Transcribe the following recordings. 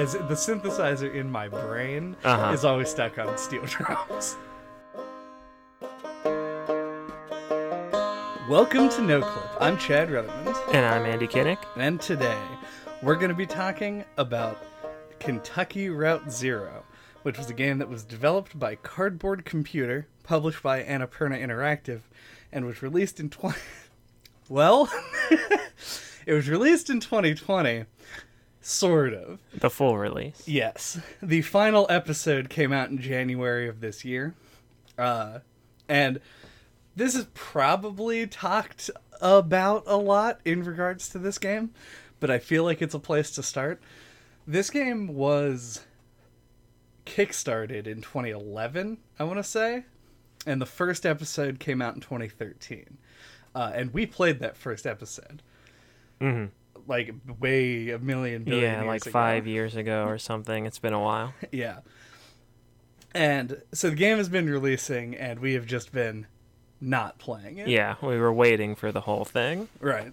as the synthesizer in my brain Uh-huh. is always stuck on steel drums. Welcome to No Clip. I'm Chad Ruthermond, And I'm Andy Kinnick. and today we're going to be talking about Kentucky Route Zero, which was a game that was developed by Cardboard Computer, published by Annapurna Interactive, and was released in 20. Well, it was released in 2020, sort of. The full release. Yes. The final episode came out in January of this year. Uh, and this is probably talked about a lot in regards to this game, but I feel like it's a place to start. This game was kickstarted in 2011, I want to say, and the first episode came out in 2013. Uh, and we played that first episode. hmm Like way a million billion Yeah, years like ago. five years ago or something. It's been a while. Yeah. And so the game has been releasing, and we have just been not playing it. Yeah, we were waiting for the whole thing. Right.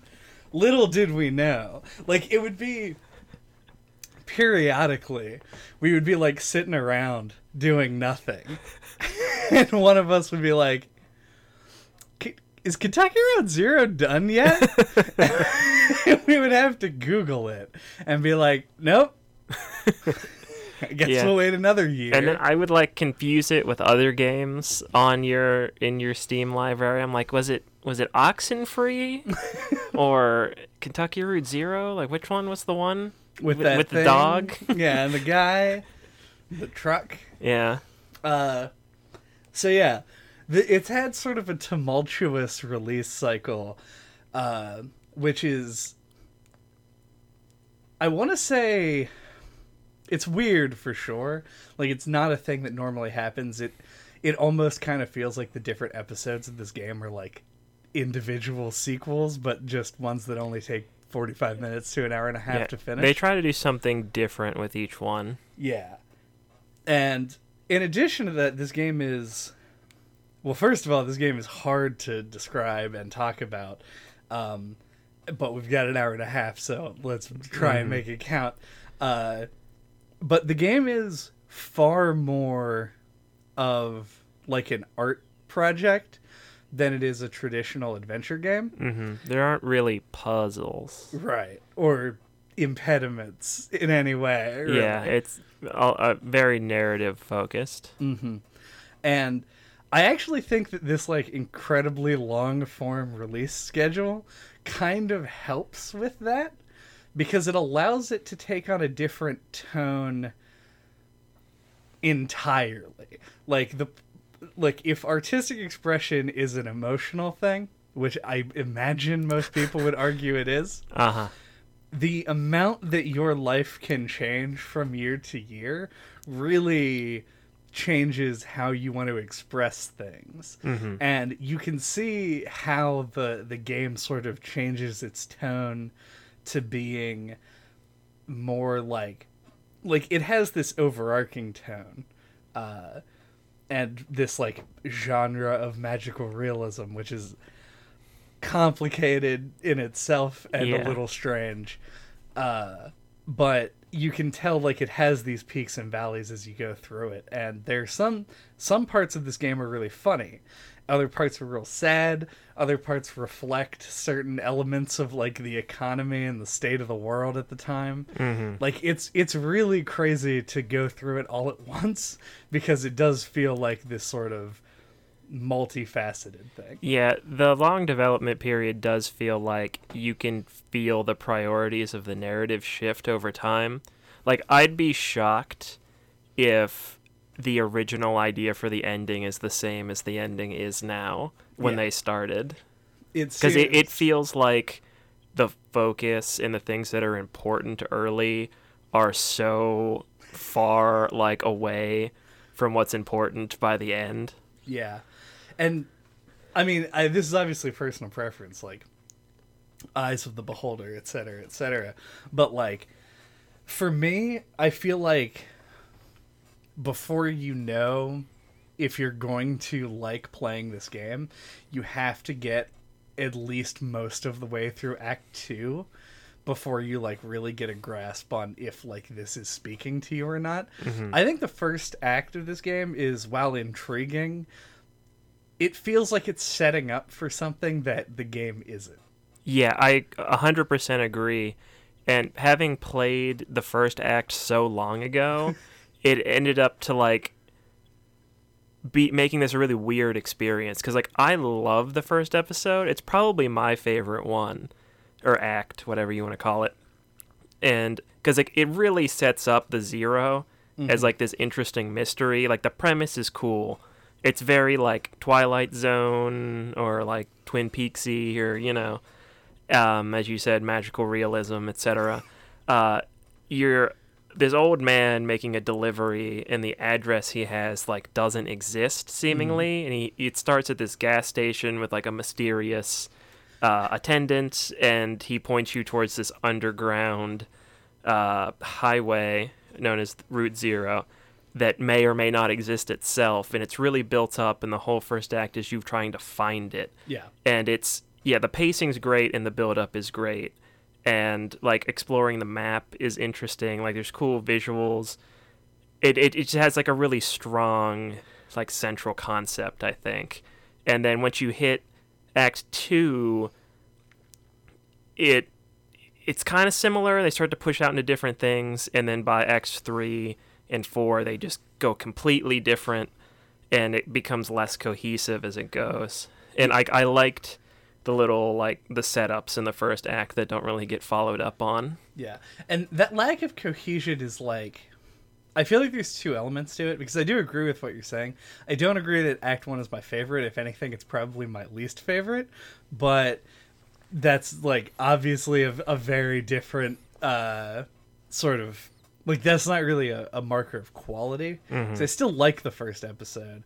Little did we know. Like, it would be periodically, we would be like sitting around doing nothing. and one of us would be like, "K- Is Kentucky Route Zero done yet? we would have to Google it and be like, Nope. I guess Yeah. we'll wait another year. And then I would like confuse it with other games on your in your Steam library. I'm like, was it was it Oxenfree or Kentucky Route Zero? Like which one was the one? with with- that with the dog? yeah, and the guy, the truck. Yeah. Uh, so yeah, it's had sort of a tumultuous release cycle, uh, which is, I want to say, it's weird for sure. Like it's not a thing that normally happens. It, it almost kind of feels like the different episodes of this game are like individual sequels, but just ones that only take. 45 minutes to an hour and a half yeah. to finish. They try to do something different with each one. Yeah. And in addition to that, this game is. Well, first of all, this game is hard to describe and talk about. Um, but we've got an hour and a half, so let's try and make it count. Uh, but the game is far more of like an art project than it is a traditional adventure game. hmm There aren't really puzzles. Right. Or impediments in any way. Yeah, it's all, uh, very narrative focused. Mm-hmm. And I actually think that this like incredibly long form release schedule kind of helps with that because it allows it to take on a different tone entirely. Like the like if artistic expression is an emotional thing, which I imagine most people would argue it is, Uh huh. the amount that your life can change from year to year really changes how you want to express things. Hmm and you can see how the the game sort of changes its tone to being more like like it has this overarching tone uh and this like genre of magical realism which is complicated in itself and Yeah. a little strange. Uh but you can tell like it has these peaks and valleys as you go through it. And there's some some parts of this game are really funny. Other parts are real sad. Other parts reflect certain elements of like the economy and the state of the world at the time. Hmm like it's it's really crazy to go through it all at once because it does feel like this sort of multifaceted thing Yeah, the long development period does feel like you can feel the priorities of the narrative shift over time. Like, I'd be shocked if the original idea for the ending is the same as the ending is now when Yeah. they started. it's Because it, it feels like the focus and the things that are important early are so far, like, away from what's important by the end. Yeah, and I mean, I, this is obviously personal preference, like eyes of the beholder, et cetera, et cetera. But like, for me, I feel like before you know if you're going to like playing this game, you have to get at least most of the way through Act Two before you like really get a grasp on if like this is speaking to you or not. Mm-hmm. I think the first act of this game is while intriguing, it feels like it's setting up for something that the game isn't. Yeah, I 100% agree. And having played the first act so long ago, it ended up to like be making this a really weird experience cuz like I love the first episode. It's probably my favorite one or act, whatever you want to call it. And cuz like it really sets up the 0 as mm-hmm. like this interesting mystery. Like the premise is cool. It's very like Twilight Zone or like Twin Peaksy or you know um, as you said, magical realism, etc. Uh, you're this old man making a delivery, and the address he has like doesn't exist seemingly, and he it starts at this gas station with like a mysterious uh, attendant, and he points you towards this underground uh, highway known as Route Zero that may or may not exist itself, and it's really built up, and the whole first act is you trying to find it. Yeah. and it's yeah the pacing's great and the build up is great. And like exploring the map is interesting. Like there's cool visuals. It, it, it just has like a really strong like central concept i think. And then once you hit act two it it's kind of similar. They start to push out into different things. And then by acts three and four they just go completely different and it becomes less cohesive as it goes and i, I liked the little like the setups in the first act that don't really get followed up on Yeah. And that lack of cohesion is like I feel like there's two elements to it because I do agree with what you're saying. I don't agree that Act 1 is my favorite. If anything, it's probably my least favorite, but that's like obviously a, a very different uh sort of like that's not really a, a marker of quality. 'Cause I still like the first episode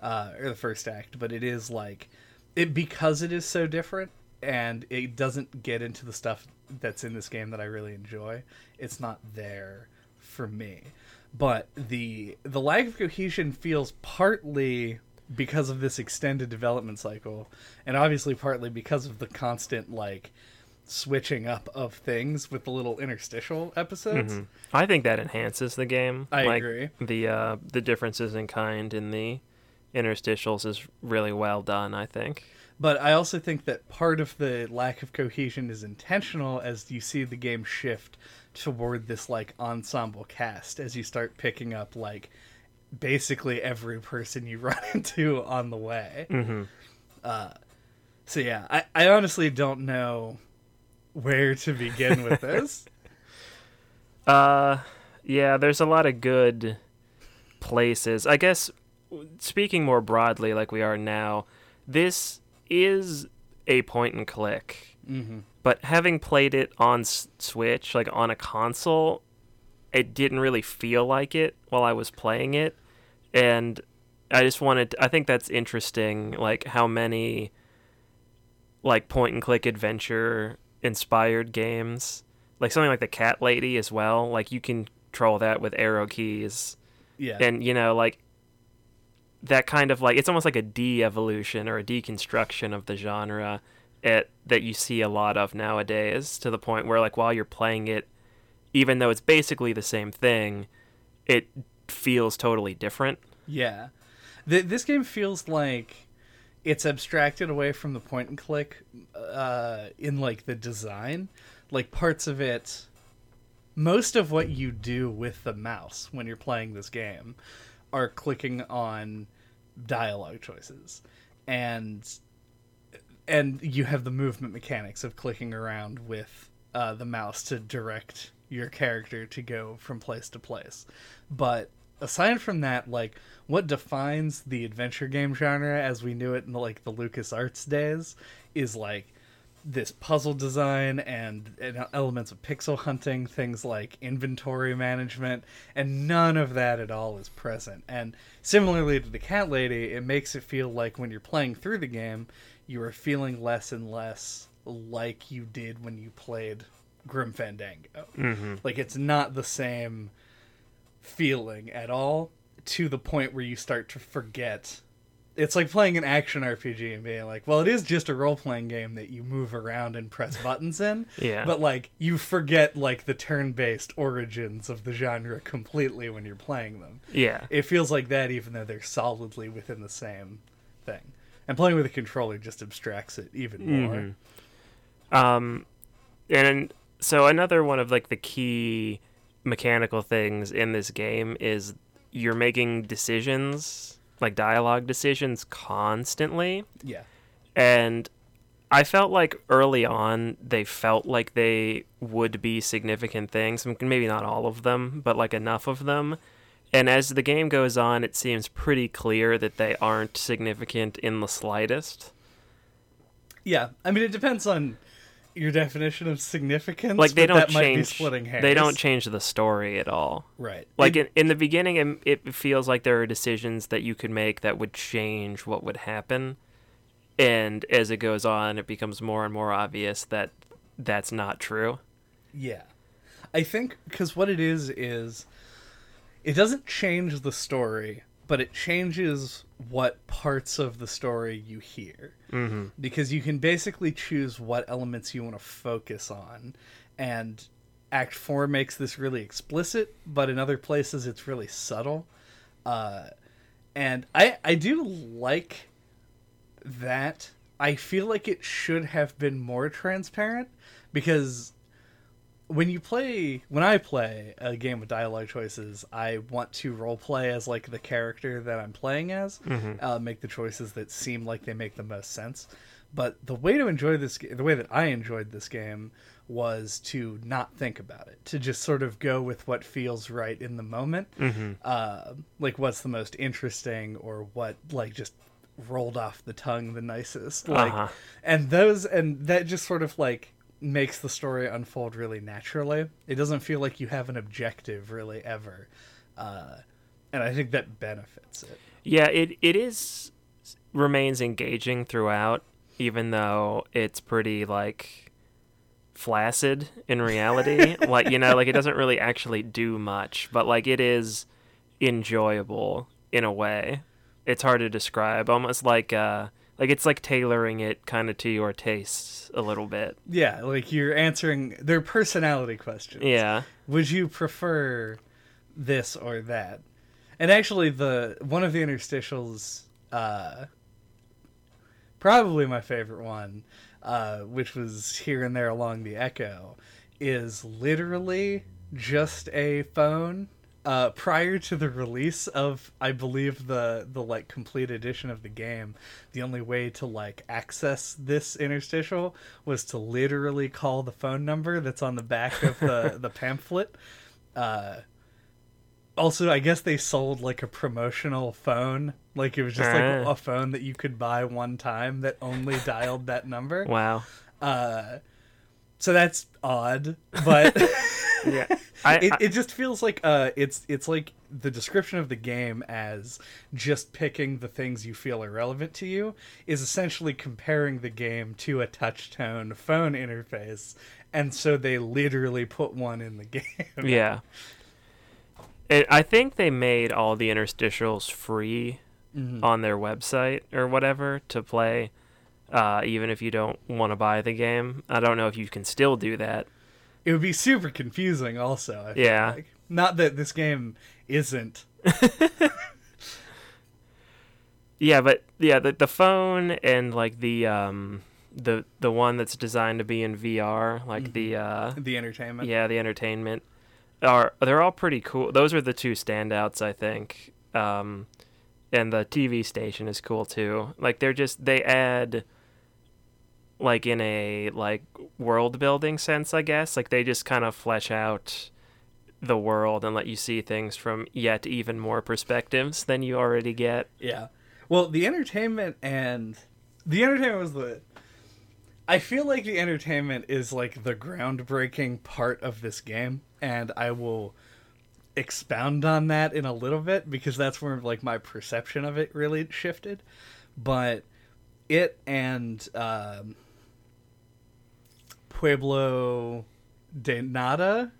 uh or the first act, but it is like it because it is so different and it doesn't get into the stuff that's in this game that I really enjoy. It's not there for me. But the the lack of cohesion feels partly because of this extended development cycle and obviously partly because of the constant like switching up of things with the little interstitial episodes. i think that enhances the game I like, agree. the uh the differences in kind in the interstitials is really well done i think But I also think that part of the lack of cohesion is intentional as you see the game shift toward this like ensemble cast as you start picking up like basically every person you run into on the way. mm-hmm. So yeah, I, I honestly don't know where to begin with this. Uh, yeah, there's a lot of good places. I guess speaking more broadly, like we are now, this is a point and click. mm-hmm. But having played it on Switch, like on a console, it didn't really feel like it while I was playing it, and I just wanted. I think that's interesting, like how many like point and click adventure inspired games, like something like the Cat Lady as well. Like you can control that with arrow keys, Yeah. and you know like that kind of like it's almost like a de-evolution or a deconstruction of the genre it, that you see a lot of nowadays to the point where like while you're playing it even though it's basically the same thing it feels totally different Yeah. Th- this game feels like it's abstracted away from the point and click uh, in like the design. Like parts of it, most of what you do with the mouse when you're playing this game are clicking on dialogue choices. And and you have the movement mechanics of clicking around with uh, the mouse to direct your character to go from place to place. But aside from that, like what defines the adventure game genre as we knew it in the, like the LucasArts days is like this puzzle design and, and elements of pixel hunting, things like inventory management, and none of that at all is present. And similarly to the Cat Lady, it makes it feel like when you're playing through the game, you are feeling less and less like you did when you played Grim Fandango. mm-hmm. Like it's not the same feeling at all to the point where you start to forget it's like playing an action RPG and being like, well, it is just a role playing game that you move around and press buttons in. Yeah. But like you forget like the turn based origins of the genre completely when you're playing them. Yeah. It feels like that even though they're solidly within the same thing. And playing with a controller just abstracts it even more. Mhm. Um, and so another one of like the key mechanical things in this game is you're making decisions, like dialogue decisions, constantly. Yeah. And I felt like early on they felt like they would be significant things. Maybe not all of them, but like enough of them. And as the game goes on, it seems pretty clear that they aren't significant in the slightest. Yeah. I mean it depends on your definition of significance. Like they but don't that might be change. splitting hairs. They don't change the story at all. Right. Like It- in, in the beginning, it, it feels like there are decisions that you could make that would change what would happen, and as it goes on, it becomes more and more obvious that that's not true. Yeah. I think because what it is is it doesn't change the story, but it changes what parts of the story you hear. Mm-hmm. Because you can basically choose what elements you want to focus on. And Act 4 makes this really explicit, but in other places it's really subtle. Uh, and I, I do like that. I feel like it should have been more transparent because when you play when i play a game with dialogue choices i want to role play as like the character that i'm playing as uh, make the choices that seem like they make the most sense. But the way to enjoy this the way that i enjoyed this game was to not think about it to just sort of go with what feels right in the moment. Uh, like what's the most interesting or what like just rolled off the tongue the nicest. Like Uh-huh. and those and that just sort of like makes the story unfold really naturally it doesn't feel like you have an objective really ever uh, and i think that benefits it Yeah, it it is remains engaging throughout, even though it's pretty like flaccid in reality. like you know, like it doesn't really actually do much, but like it is enjoyable in a way. It's hard to describe, almost like uh like it's like tailoring it kind of to your tastes a little bit. yeah like you're answering their personality questions Yeah. would you prefer this or that and actually the one of the interstitials uh probably my favorite one uh which was here and there along the echo is literally just a phone uh prior to the release of i believe the the like complete edition of the game the only way to like access this interstitial was to literally call the phone number that's on the back of the the pamphlet uh also i guess they sold like a promotional phone like it was just like Ah. a phone that you could buy one time that only dialed that number Wow. uh so that's odd but Yeah. I, it, I- it just feels like uh it's it's like the description of the game as just picking the things you feel are relevant to you is essentially comparing the game to a touchtone phone interface and so they literally put one in the game Yeah. It, I think they made all the interstitials free Mhm. on their website or whatever to play, uh, even if you don't want to buy the game. I don't know if you can still do that. it would be super confusing also I feel Yeah. like. not that this game isn't Yeah, but yeah, the the phone and like the um the the one that's designed to be in VR, like the uh the entertainment yeah the entertainment are they're all pretty cool. Those are the two standouts, I think. Um, and the TV station is cool too. Like they're just they add like in a like world building sense, I guess. Like they just kind of flesh out the world and let you see things from yet even more perspectives than you already get. Yeah. Well, the entertainment and the entertainment was the. I feel like the entertainment is like the groundbreaking part of this game, and I will expound on that in a little bit because that's where like my perception of it really shifted. But it and um, Pueblo de Nada,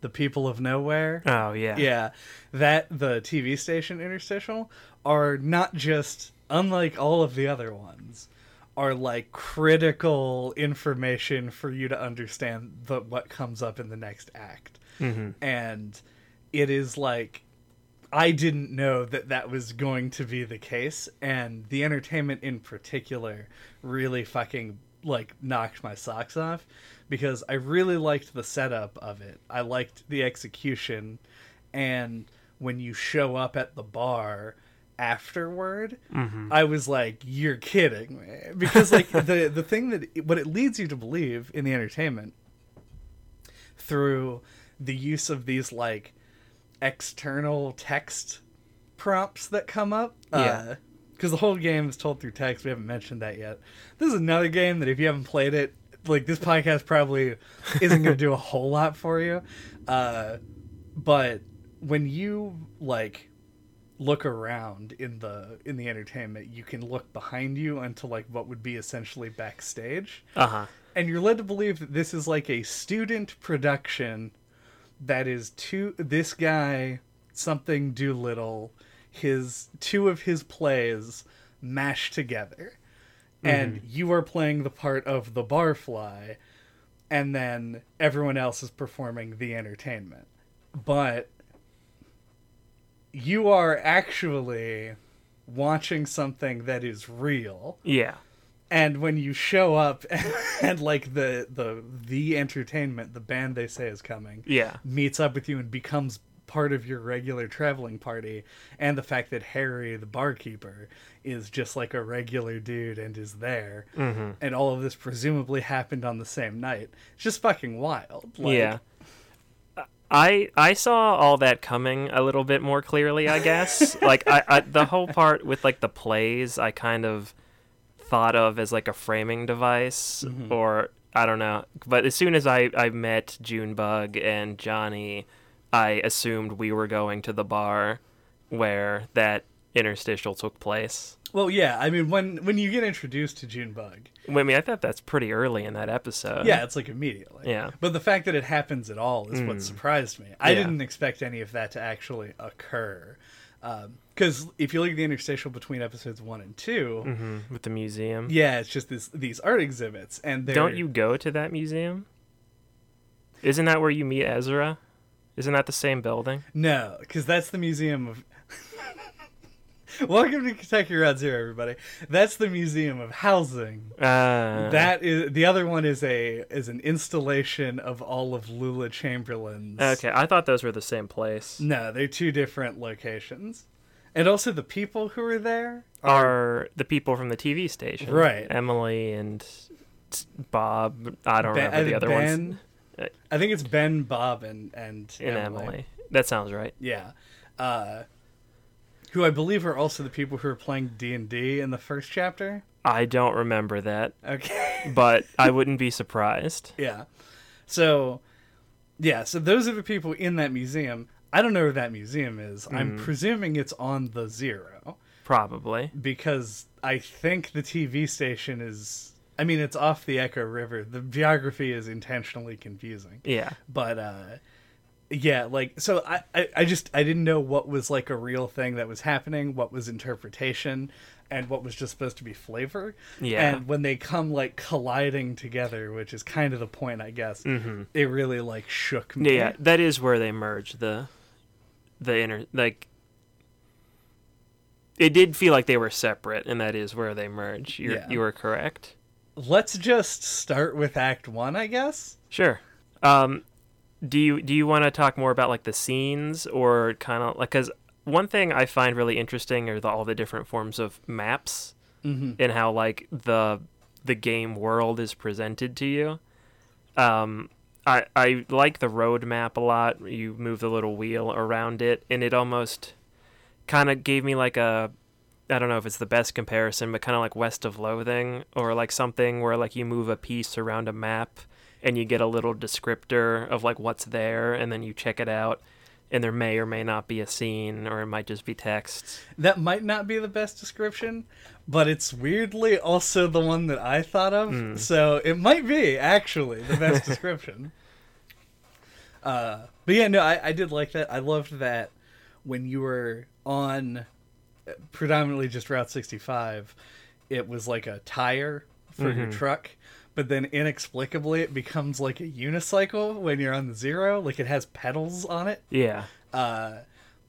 the people of nowhere, Oh yeah. yeah, that the TV station interstitial are not just unlike all of the other ones, are like critical information for you to understand the what comes up in the next act. Mhm. And it is like I didn't know that that was going to be the case, and the entertainment in particular really fucking like knocked my socks off because I really liked the setup of it. I liked the execution, and when you show up at the bar afterward, mm-hmm. I was like, "You're kidding me," because like the the thing that what it leads you to believe in the entertainment through the use of these like external text prompts that come up. Uh, yeah. Because the whole game is told through text. We haven't mentioned that yet. This is another game that if you haven't played it, like this podcast probably isn't going to do a whole lot for you. Uh, but when you like look around in the in the entertainment, you can look behind you into like what would be essentially backstage Uh huh. and you're led to believe that this is like a student production that is to this guy something Doolittle his two of his plays mashed together mm-hmm. and you are playing the part of the barfly and then everyone else is performing the entertainment but you are actually watching something that is real Yeah. and when you show up and like the the the entertainment the band they say is coming Yeah. meets up with you and becomes part of your regular traveling party and the fact that harry the barkeeper is just like a regular dude and is there Mm-hmm. and all of this presumably happened on the same night it's just fucking wild like, yeah. I I saw all that coming a little bit more clearly, I guess. like I, I the whole part with like the plays, I kind of thought of as like a framing device Mm-hmm. or I don't know. But as soon as I I met Junebug and Johnny, I assumed we were going to the bar where that interstitial took place. well yeah i mean when when you get introduced to junebug I mean, I thought that's pretty early in that episode. yeah it's like immediately Yeah. But the fact that it happens at all is what surprised me. I Yeah. didn't expect any of that to actually occur. Because if you look at the interstitial between episodes one and 2 hmm with the museum. yeah, it's just this these art exhibits, and they're Don't you go to that museum? Isn't that where you meet Ezra? Isn't that the same building? No, because that's the museum of. Welcome to Kentucky Route Zero, everybody. That's the museum of housing. Uh, That is the other one is a is an installation of all of Lula Chamberlain's. okay. I thought those were the same place. No, they're two different locations. And also the people who are there Are the people from the TV station? Right. Emily and Bob. I don't Ben- remember the other ones. Ben- Uh, I think it's Ben, Bob, and and, And Emily. That sounds right. Yeah, uh, who I believe are also the people who are playing D and D in the first chapter. I don't remember that, Okay. but I wouldn't be surprised. yeah. So, yeah. So those are the people in that museum. I don't know where that museum is. I'm Hmm. presuming it's on the Zero Probably. because I think the TV station is. I mean, it's off the Echo River. The geography is intentionally confusing. Yeah. but uh yeah like so I, I i just i didn't know what was like a real thing that was happening what was interpretation and what was just supposed to be flavor Yeah. and when they come like colliding together which is kind of the point i guess mm-hmm. it really like shook me Yeah, that is where they merge the the inner like it did feel like they were separate and that is where they merge. You're, Yeah. You were correct. Let's just start with act one i guess Sure. Um do you do you want to talk more about like the scenes or kind of like cuz one thing I find really interesting are the, all the different forms of maps mm-hmm. and how like the the game world is presented to you. Um, I I like the road map a lot. You move the little wheel around it, and it almost kind of gave me like a I don't know if it's the best comparison, but kind of like West of Loathing or like something where like you move a piece around a map and you get a little descriptor of like what's there, and then you check it out. And there may or may not be a scene, or it might just be text. that might not be the best description but it's weirdly also the one that i thought of Hmm. so it might be actually the best description uh but yeah no I, I did like that i loved that when you were on predominantly just Route 65, it was like a tire for your Mhm. truck, but then inexplicably it becomes like a unicycle when you're on the zero. Like it has pedals on it. Yeah. Uh,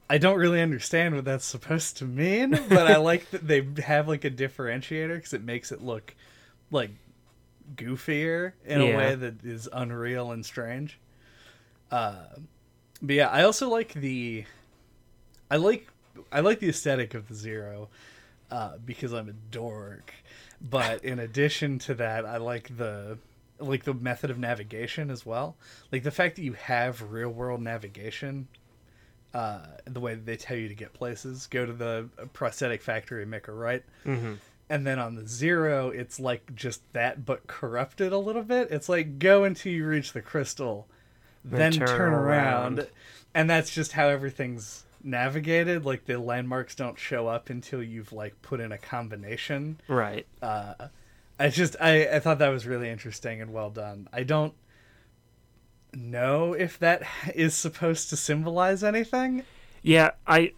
I don't really understand what that's supposed to mean, but I like that they have like a differentiator because it makes it look like goofier in a way that is unreal and strange. Uh, but yeah, I also like the, I like I like the aesthetic of the zero, uh, because I'm a dork. But in addition to that, I like the like the method of navigation as well. Like the fact that you have real world navigation uh, the way that they tell you to get places. Go to the prosthetic factory, make a right, hmm and then on the zero, it's like just that, but corrupted a little bit. It's like go until you reach the crystal, then, Then turn, turn around. around. and that's just how everything's navigated. Like the landmarks don't show up until you've like put in a combination. Right. Uh, I just I I thought that was really interesting and well done. I don't know if that is supposed to symbolize anything. Yeah, I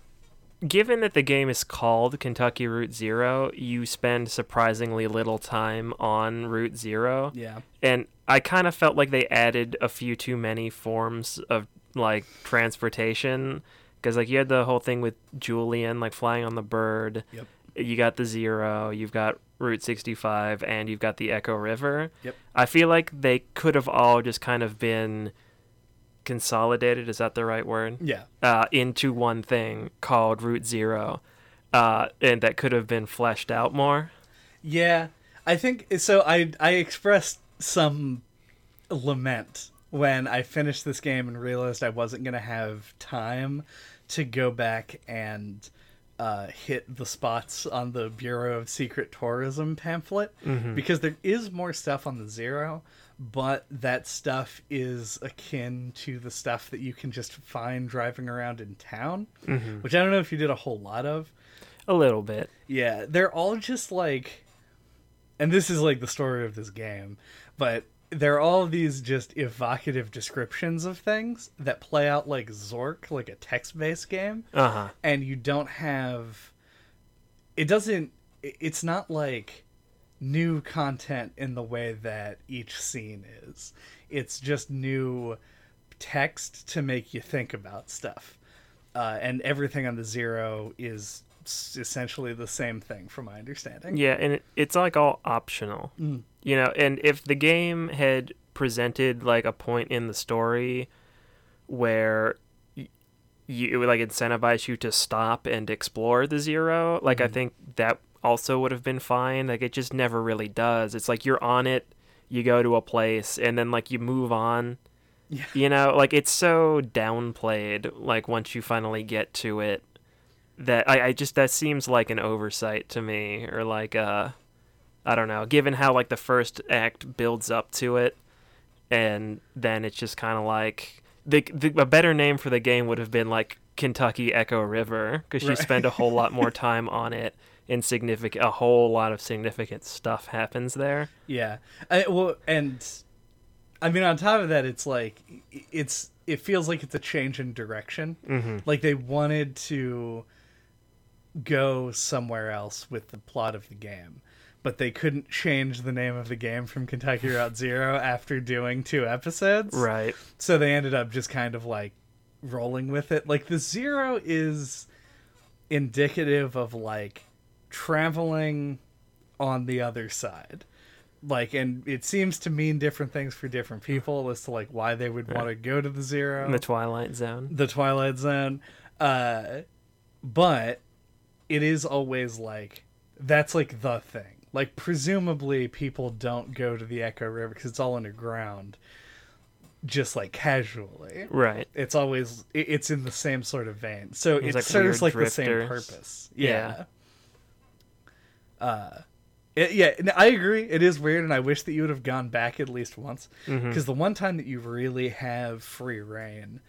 given that the game is called Kentucky Route Zero, you spend surprisingly little time on Route Zero. Yeah. And I kind of felt like they added a few too many forms of like transportation because like you had the whole thing with Julian like flying on the bird. Yep. You got the Zero, you've got Route 65 and you've got the Echo River. Yep. I feel like they could have all just kind of been consolidated, is that the right word? Yeah. uh, into one thing called Route Zero, uh, and that could have been fleshed out more. Yeah, I think so. I I expressed some lament when I finished this game and realized I wasn't gonna have time to go back and uh, hit the spots on the Bureau of Secret Tourism pamphlet because there is more stuff on the Zero, but that stuff is akin to the stuff that you can just find driving around in town, which I don't know if you did a whole lot of. A little bit. Yeah, they're all just like, and this is like the story of this game, but they're all these just evocative descriptions of things that play out like Zork, like a text based game, Uh huh. and you don't have. It doesn't. It's not like new content in the way that each scene is. It's just new text to make you think about stuff. Uh, and everything on the zero is essentially the same thing, from my understanding. Yeah, and it, it's like all optional. Mm. You know, and if the game had presented like a point in the story where y- you it would like incentivize you to stop and explore the zero, like I Mhm. think that also would have been fine. Like it just never really does. It's like you're on it, you go to a place, and then like you move on. Yeah. You know, like it's so downplayed. Like once you finally get to it, that I, I just that seems like an oversight to me, or like uh, I don't know. Given how like the first act builds up to it, and then it's just kind of like the, the a better name for the game would have been like Kentucky Echo River because you spend a whole lot more time on it, and significant a whole lot of significant stuff happens there. Yeah. I, well, and I mean, on top of that, it's like it's it feels like it's a change in direction. Mm-hmm. Like they wanted to go somewhere else with the plot of the game, but they couldn't change the name of the game from Kentucky Route Zero after doing two episodes. Right. So they ended up just kind of like rolling with it. Like the zero is indicative of like traveling on the other side. Like and it seems to mean different things for different people as to like why they would want to go to the zero the Twilight Zone. the Twilight Zone. Uh, but it is always like that's like the thing. Like presumably people don't go to the Echo River because it's all underground, just like casually. Right. It's always it- it's in the same sort of vein. So it like, serves like the same purpose. Yeah. Yeah. Uh, it- yeah, I agree. It is weird, and I wish that you would have gone back at least once because the one time that you really have free reign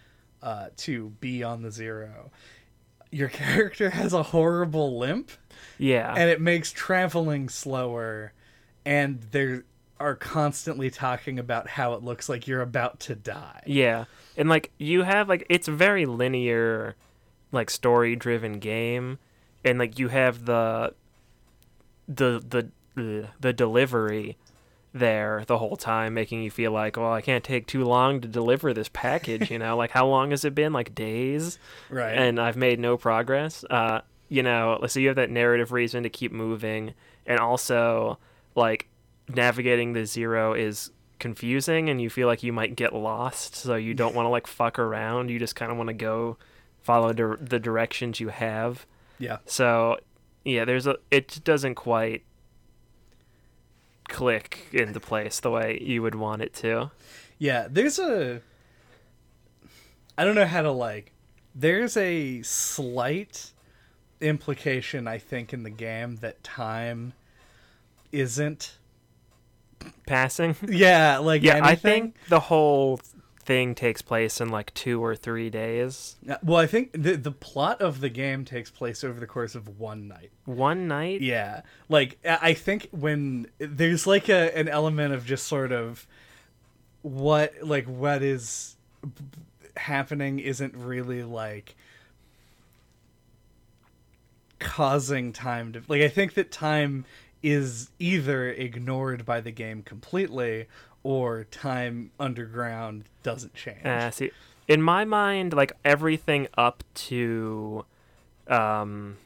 uh, to be on the zero, your character has a horrible limp, Yeah. and it makes traveling slower, and they are constantly talking about how it looks like you're about to die. Yeah. And like you have like it's a very linear like story driven game and like you have the the the the, the delivery there the whole time making you feel like well i can't take too long to deliver this package you know? Like how long has it been? Like days? Right. and i've made no progress. Uh you know so you have that narrative reason to keep moving. And also like navigating the zero is confusing and you feel like you might get lost so you don't want to like fuck around. You just kind of want to go follow dir- the directions you have. Yeah. so yeah there's a it doesn't quite click into place the way you would want it to. Yeah, there's a I don't know how to like there's a slight implication I think in the game that time isn't passing? Yeah, like yeah i think the whole thing takes place in like two or three days. Well, I think the the plot of the game takes place over the course of one night. one night? Yeah, like I think when there's like a an element of just sort of what like what is happening isn't really like causing time to like I think that time is either ignored by the game completely or time underground doesn't change. Uh, see, in my mind, like everything up to, um,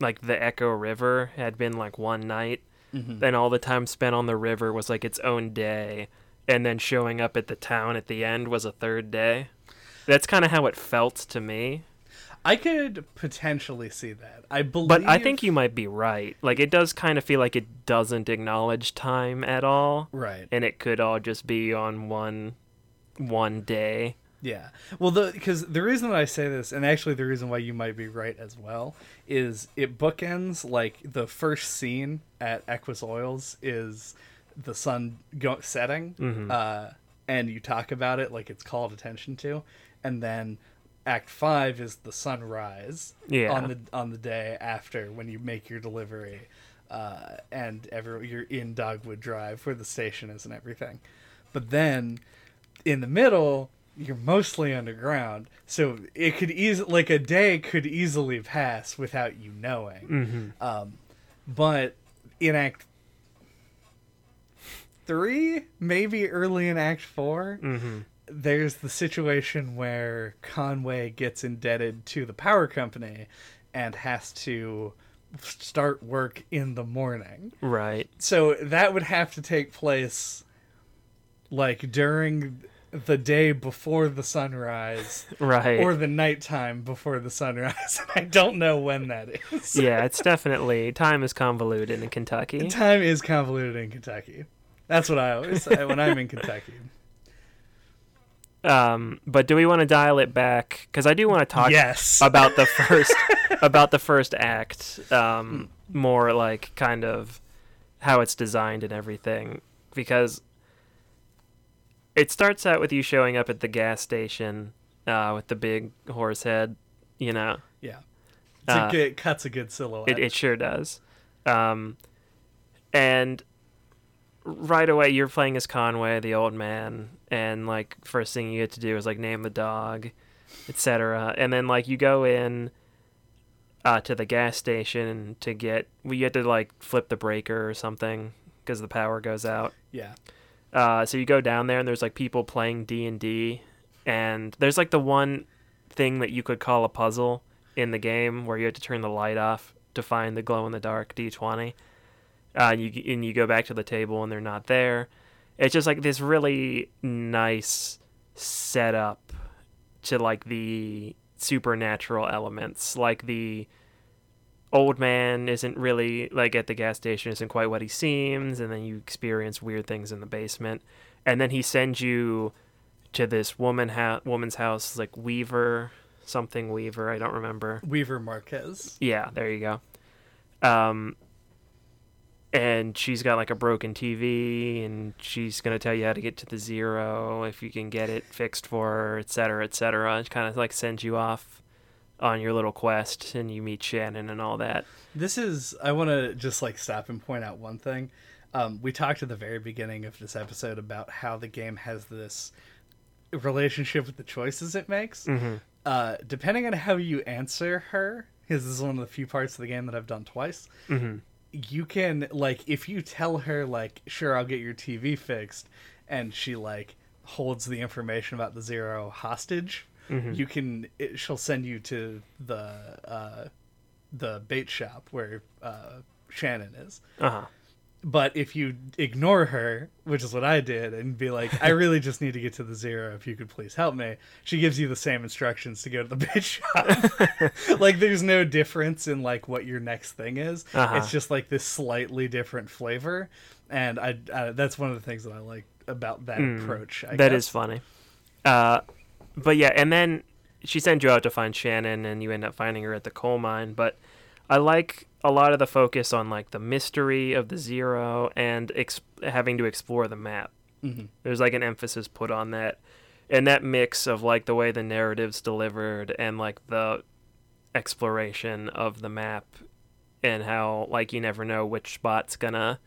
like the Echo River had been like one night. Mhm. Then all the time spent on the river was like its own day, and then showing up at the town at the end was a third day. That's kind of how it felt to me. I could potentially see that. I believe But I think you might be right. Like it does kind of feel like it doesn't acknowledge time at all, right. and it could all just be on one one day. Yeah. Well, the because the reason that I say this, and actually the reason why you might be right as well, is it bookends like the first scene at Equus Oils is the sun go- setting, Mhm. uh, and you talk about it like it's called attention to, and then Act Five is the sunrise Yeah. on the on the day after when you make your delivery, uh, and every you're in Dogwood Drive where the station is and everything, but then in the middle you're mostly underground so it could easily like a day could easily pass without you knowing. Hmm um, but in act three maybe early in act four hmm there's the situation where conway gets indebted to the power company and has to start work in the morning Right. so that would have to take place like during the day before the sunrise Right. or the nighttime before the sunrise. I don't know when that is. yeah, it's definitely time is convoluted in Kentucky. Time is convoluted in Kentucky. That's what I always say when I'm in Kentucky. Um, but do we want to dial it back? Because I do want to talk yes. about the first about the first act, um, more like kind of how it's designed and everything. Because it starts out with you showing up at the gas station uh, with the big horse head, you know. yeah. It's uh, a good, it cuts a good silhouette. It, it sure does. Um, and right away, you're playing as Conway, the old man, and like first thing you get to do is like name the dog, etc. And then like you go in uh, to the gas station to get, well, you have to like flip the breaker or something because the power goes out. yeah. Uh, so you go down there and there's like people playing D and D, and there's like the one thing that you could call a puzzle in the game where you have to turn the light off to find the glow in the dark D20. Uh, and you and you go back to the table and they're not there. It's just like this really nice setup to like the supernatural elements, like the old man isn't really like at the gas station isn't quite what he seems and then you experience weird things in the basement and then he sends you to this woman ha- woman's house like weaver something weaver i don't remember Weaver Marquez. yeah there you go um and she's got like a broken tv and she's going to tell you how to get to the zero if you can get it fixed for her et cetera et cetera and kind of like sends you off on your little quest and you meet shannon and all that This is. I want to just like stop and point out one thing. Um, we talked at the very beginning of this episode about how the game has this relationship with the choices it makes. mm-hmm. Uh, depending on how you answer her, because this is one of the few parts of the game that I've done twice. hmm You can like if you tell her like, sure, I'll get your TV fixed, and she like holds the information about the zero hostage. Mhm. You can it, she'll send you to the uh, the bait shop where uh, Shannon is. Uh huh. But if you ignore her, which is what I did, and be like, I really just need to get to the zero, if you could please help me, she gives you the same instructions to go to the bait shop. like, there's no difference in like what your next thing is. Uh-huh. It's just like this slightly different flavor, and I uh, that's one of the things that I like about that Mm, approach. I That guess. is funny. Uh, but yeah, and then she sends you out to find Shannon, and you end up finding her at the coal mine. But I like a lot of the focus on like the mystery of the zero and having to explore the map. Mhm. There's like an emphasis put on that, and that mix of like the way the narrative's delivered and like the exploration of the map, and how like you never know which spot's gonna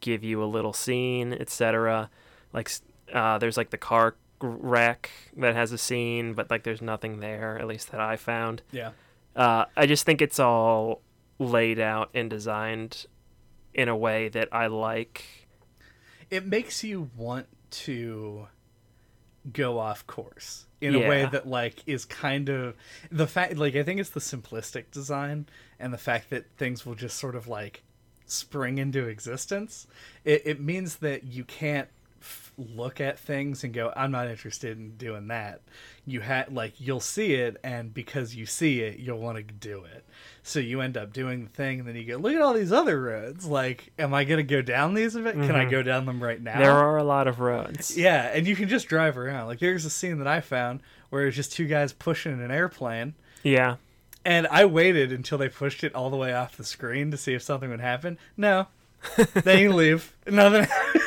give you a little scene, etc. Like uh, there's like the car wreck that has a scene, but like there's nothing there, at least that I found. Yeah. Uh, I just think it's all laid out and designed in a way that I like. it makes you want to go off course in a way that like is kind of the fact like i think it's the simplistic design and the fact that things will just sort of like spring into existence it, it means that you can't look at things and go i'm not interested in doing that you had like you'll see it and because you see it you'll want to do it so you end up doing the thing and then you go look at all these other roads like am i going to go down these can i Mhm. go down them right now There are a lot of roads. yeah, and you can just drive around. Like there's a scene that I found where it's just two guys pushing an airplane, Yeah. and I waited until they pushed it all the way off the screen to see if something would happen. No, then you leave. Nothing.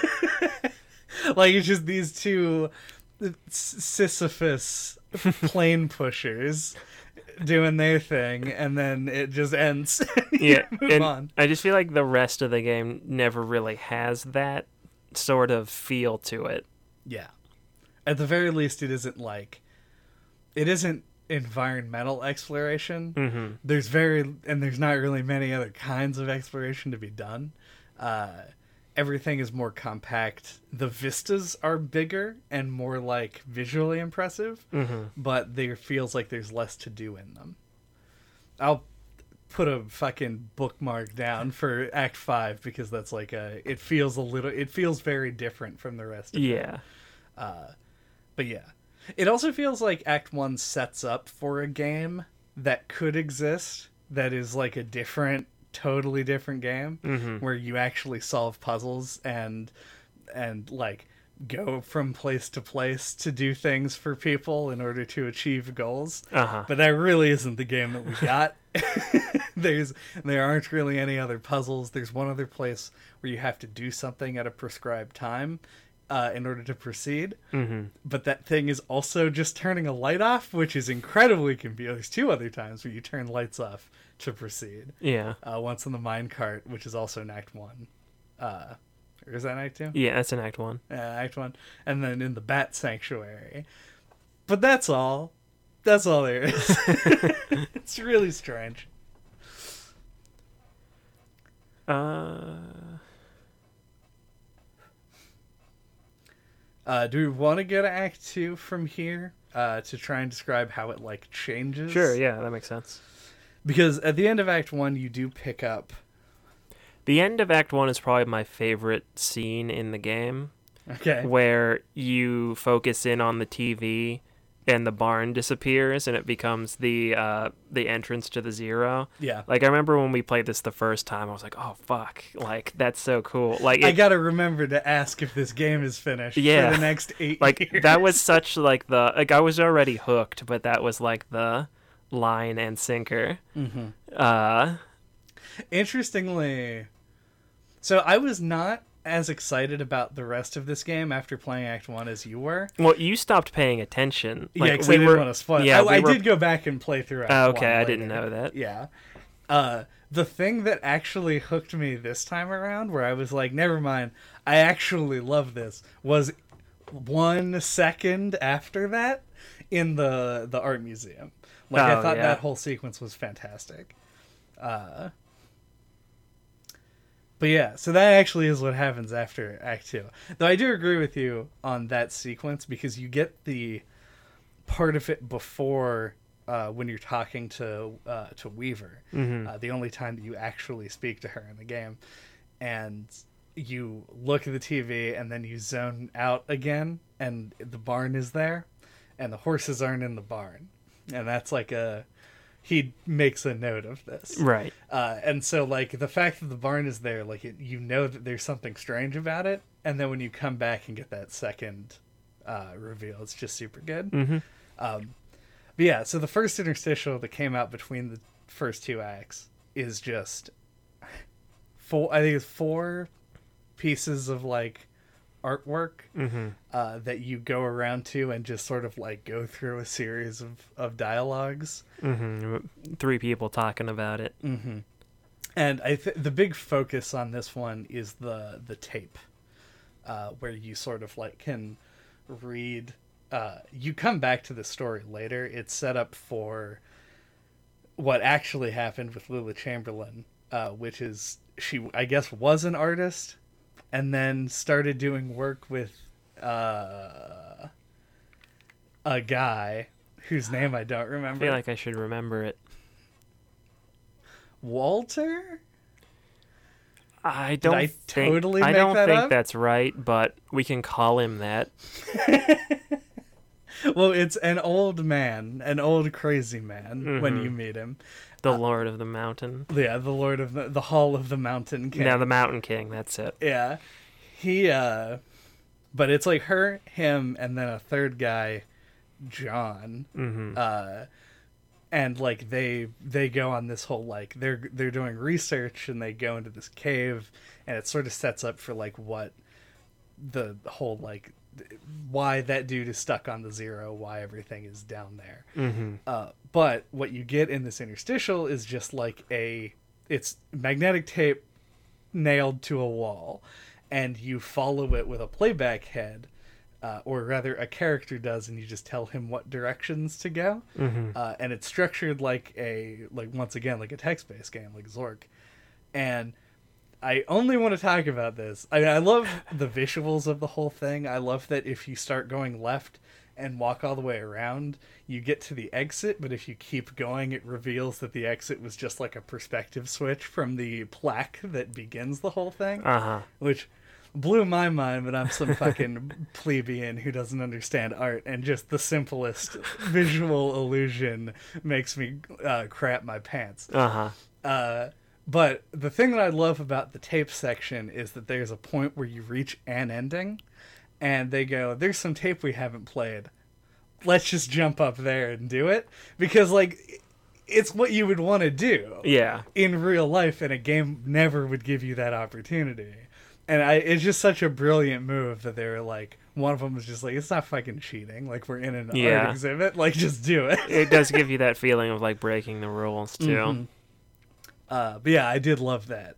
like it's just these two Sisyphus plane pushers doing their thing, and then it just ends. Yeah. move and on. I just feel like the rest of the game never really has that sort of feel to it. Yeah. At the very least, it isn't like, it isn't environmental exploration. hmm There's very, and there's not really many other kinds of exploration to be done. Uh, everything is more compact. The vistas are bigger and more like visually impressive, hmm but there feels like there's less to do in them. I'll put a fucking bookmark down for Act Five because that's like a. It feels a little. It feels very different from the rest. of it. Yeah. But yeah. It also feels like Act 1 sets up for a game that could exist that is like a different totally different game hmm where you actually solve puzzles and and like go from place to place to do things for people in order to achieve goals. Uh huh. But that really isn't the game that we got. There's there aren't really any other puzzles. There's one other place where you have to do something at a prescribed time uh, in order to proceed hmm but that thing is also just turning a light off, which is incredibly confusing. There's two other times where you turn lights off to proceed. Yeah. Uh, once in the mine cart, which is also in Act One. Uh, or is that Act Two? Yeah, that's an act one. Uh, Act One, and then in the Bat Sanctuary. But that's all. That's all there is. it's really strange. Uh, Uh, do we want to go to Act Two from here uh, to try and describe how it like changes? sure. Yeah, that makes sense. Because at the end of Act One, you do pick up. The end of Act One is probably my favorite scene in the game, Okay. where you focus in on the TV and the barn disappears and it becomes the uh, the entrance to the zero. Yeah. Like I remember when we played this the first time, I was like, "Oh fuck! Like that's so cool!" Like I gotta remember to ask if this game is finished Yeah. for the next eight like years. that was such like the like I was already hooked, but that was like the line and sinker. Mm-hmm. Uh, Interestingly, so I was not as excited about the rest of this game after playing Act One as you were. well, you stopped paying attention. Like, yeah, because we I didn't were. want to spoil. yeah, I, we I were- did go back and play through. Act Oh, okay, I didn't know that. Yeah. Uh, the thing that actually hooked me this time around, where I was like, never mind, I actually love this, was one second after that in the the art museum. Like I Oh, thought yeah. that whole sequence was fantastic. Uh, but yeah, so that actually is what happens after Act Two. Though I do agree with you on that sequence because you get the part of it before uh, when you're talking to uh, to Weaver, Mhm. uh, the only time that you actually speak to her in the game, and you look at the TV and then you zone out again, and the barn is there, and the horses aren't in the barn, and that's like a he makes a note of this, Right. uh, and so like the fact that the barn is there, like it, you know that there's something strange about it, and then when you come back and get that second uh, reveal, it's just super good. Mm-hmm. Um, but yeah, so the first interstitial that came out between the first two acts is just four. I think it's four pieces of like artwork Mm-hmm. uh, that you go around to and just sort of like go through a series of of dialogues. Mm-hmm. Three people talking about it. Mm-hmm. And I th- the big focus on this one is the the tape, uh, where you sort of like can read. Uh, you come back to the story later. It's set up for what actually happened with Lila Chamberlain, uh, which is she I guess was an artist, and then started doing work with uh, a guy whose name I don't I remember. feel like I should remember it. Walter. I don't I think, totally I don't that think up? that's right, but we can call him that. Well, it's an old man, an old crazy man when Mhm. you meet him. The Uh, Lord of the Mountain. Yeah, the Lord of the, the Hall of the Mountain King. Now the Mountain King. That's it. yeah, he. uh But it's like her, him, and then a third guy, John. Mm-hmm. uh and like they they go on this whole like they're they're doing research and they go into this cave and it sort of sets up for like what the whole like why that dude is stuck on the zero why everything is down there mm-hmm. uh but what you get in this interstitial is just like a it's magnetic tape nailed to a wall and you follow it with a playback head uh, or rather a character does and you just tell him what directions to go Mm-hmm. uh, and it's structured like a like once again like a text-based game like zork and i only want to talk about this i mean, i love the visuals of the whole thing i love that if you start going left and walk all the way around you get to the exit but if you keep going it reveals that the exit was just like a perspective switch from the plaque that begins the whole thing Uh huh. which blew my mind but i'm some fucking plebeian who doesn't understand art and just the simplest visual illusion makes me uh, crap my pants Uh huh. But the thing that i love about the tape section is that there's a point where you reach an ending and they go there's some tape we haven't played let's just jump up there and do it because like it's what you would want to do Yeah. in real life and a game never would give you that opportunity and I, it's just such a brilliant move that they were like one of them was just like it's not fucking cheating like we're in an Yeah. art exhibit like just do it It does give you that feeling of like breaking the rules too. Mhm. Uh, but yeah i did love that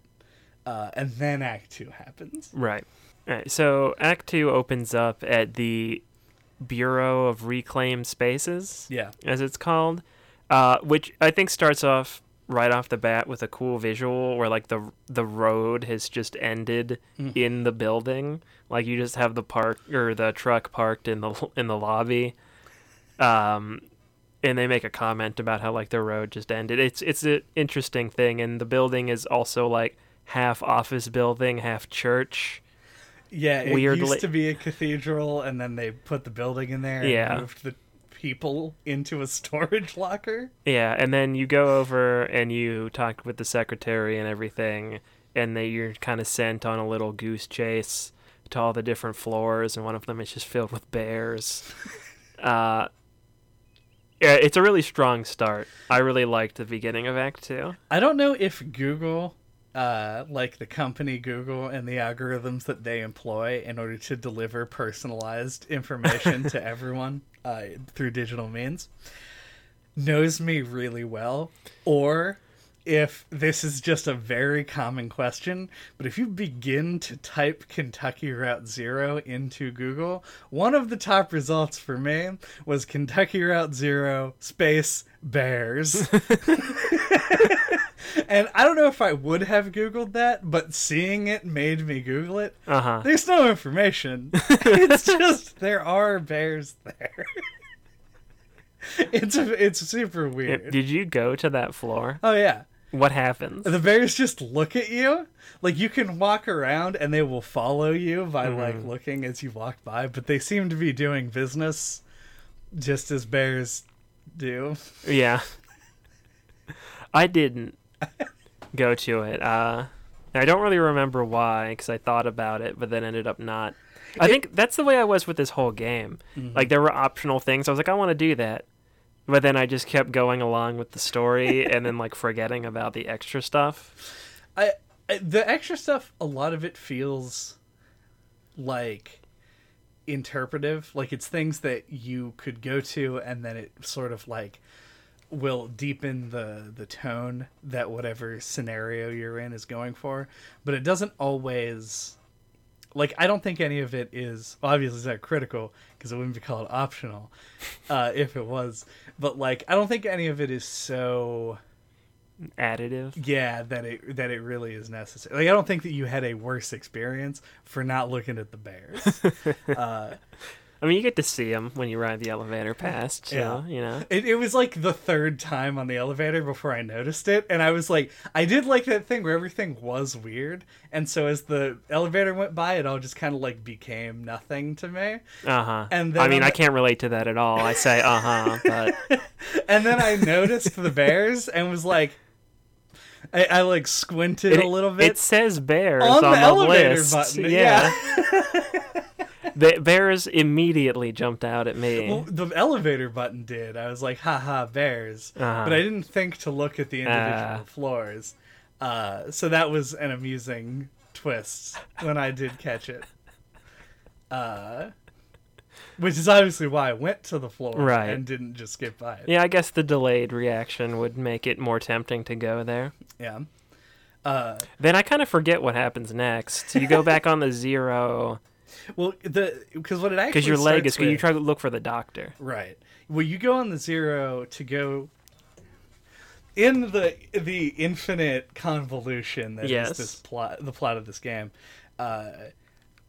uh, and then act two happens Right. All right. So Act Two opens up at the Bureau of Reclaimed Spaces, yeah as it's called, uh, which I think starts off right off the bat with a cool visual where like the the road has just ended Mhm. in the building. Like you just have the park or the truck parked in the in the lobby. Um, and they make a comment about how like the road just ended. It's it's an interesting thing, and the building is also like half office building, half church. yeah it Weirdly- used to be a cathedral and then they put the building in there and Yeah. moved the people into a storage locker Yeah, and then you go over and you talk with the secretary and everything, and then you're kind of sent on a little goose chase to all the different floors, and one of them is just filled with bears. uh, yeah, it's a really strong start. I really liked the beginning of Act Two. I don't know if Google, uh, like the company Google and the algorithms that they employ in order to deliver personalized information to everyone uh, through digital means, knows me really well, or if this is just a very common question, but if you begin to type Kentucky Route Zero into Google, one of the top results for me was Kentucky Route Zero space bears. and I don't know if I would have Googled that, but seeing it made me Google it. Uh huh. There's no information. it's just there are bears there. it's it's super weird. Did you go to that floor? Oh yeah. What happens? The bears just look at you. Like you can walk around and they will follow you by like looking as you walk by, but they seem to be doing business just as bears do. Yeah. I didn't go to it. Uh, I don't really remember why, because I thought about it, but then ended up not. I think that's the way I was with this whole game. Like there were optional things. I was like, I want to do that, but then I just kept going along with the story, and then like forgetting about the extra stuff. I, I the extra stuff a lot of it feels like interpretive. Like it's things that you could go to and then it sort of like will deepen the the tone that whatever scenario you're in is going for. But it doesn't always like i don't think any of it is obviously it's not critical because it wouldn't be called optional uh if it was but like i don't think any of it is so Additive. yeah that it that it really is necessary like i don't think that you had a worse experience for not looking at the bears uh I mean, you get to see them when you ride the elevator past. So, Yeah. You know. it, it was like the third time on the elevator before i noticed it and i was like i did like that thing where everything was weird and so as the elevator went by it all just kind of like became nothing to me Uh huh. And then I mean, I can't relate to that at all. I say uh huh, but and then i noticed the bears and was like I, I like squinted it, a little bit It says bears on on, the, the, elevator list. button Yeah. yeah. the bears immediately jumped out at me. Well, the elevator button did. I was like, haha, bears. Uh-huh. But I didn't think to look at the individual Ah. floors. Uh, so that was an amusing twist when I did catch it. Uh, which is obviously why I went to the floor Right. and didn't just skip by it. yeah, I guess the delayed reaction would make it more tempting to go there. Yeah. Uh, Then I kind of forget what happens next. You go back on the zero well, the because what it actually because your leg is. You try to look for the doctor. Right. Well, you go on the zero to go in the the infinite convolution that is Yes. this plot, the plot of this game. Uh,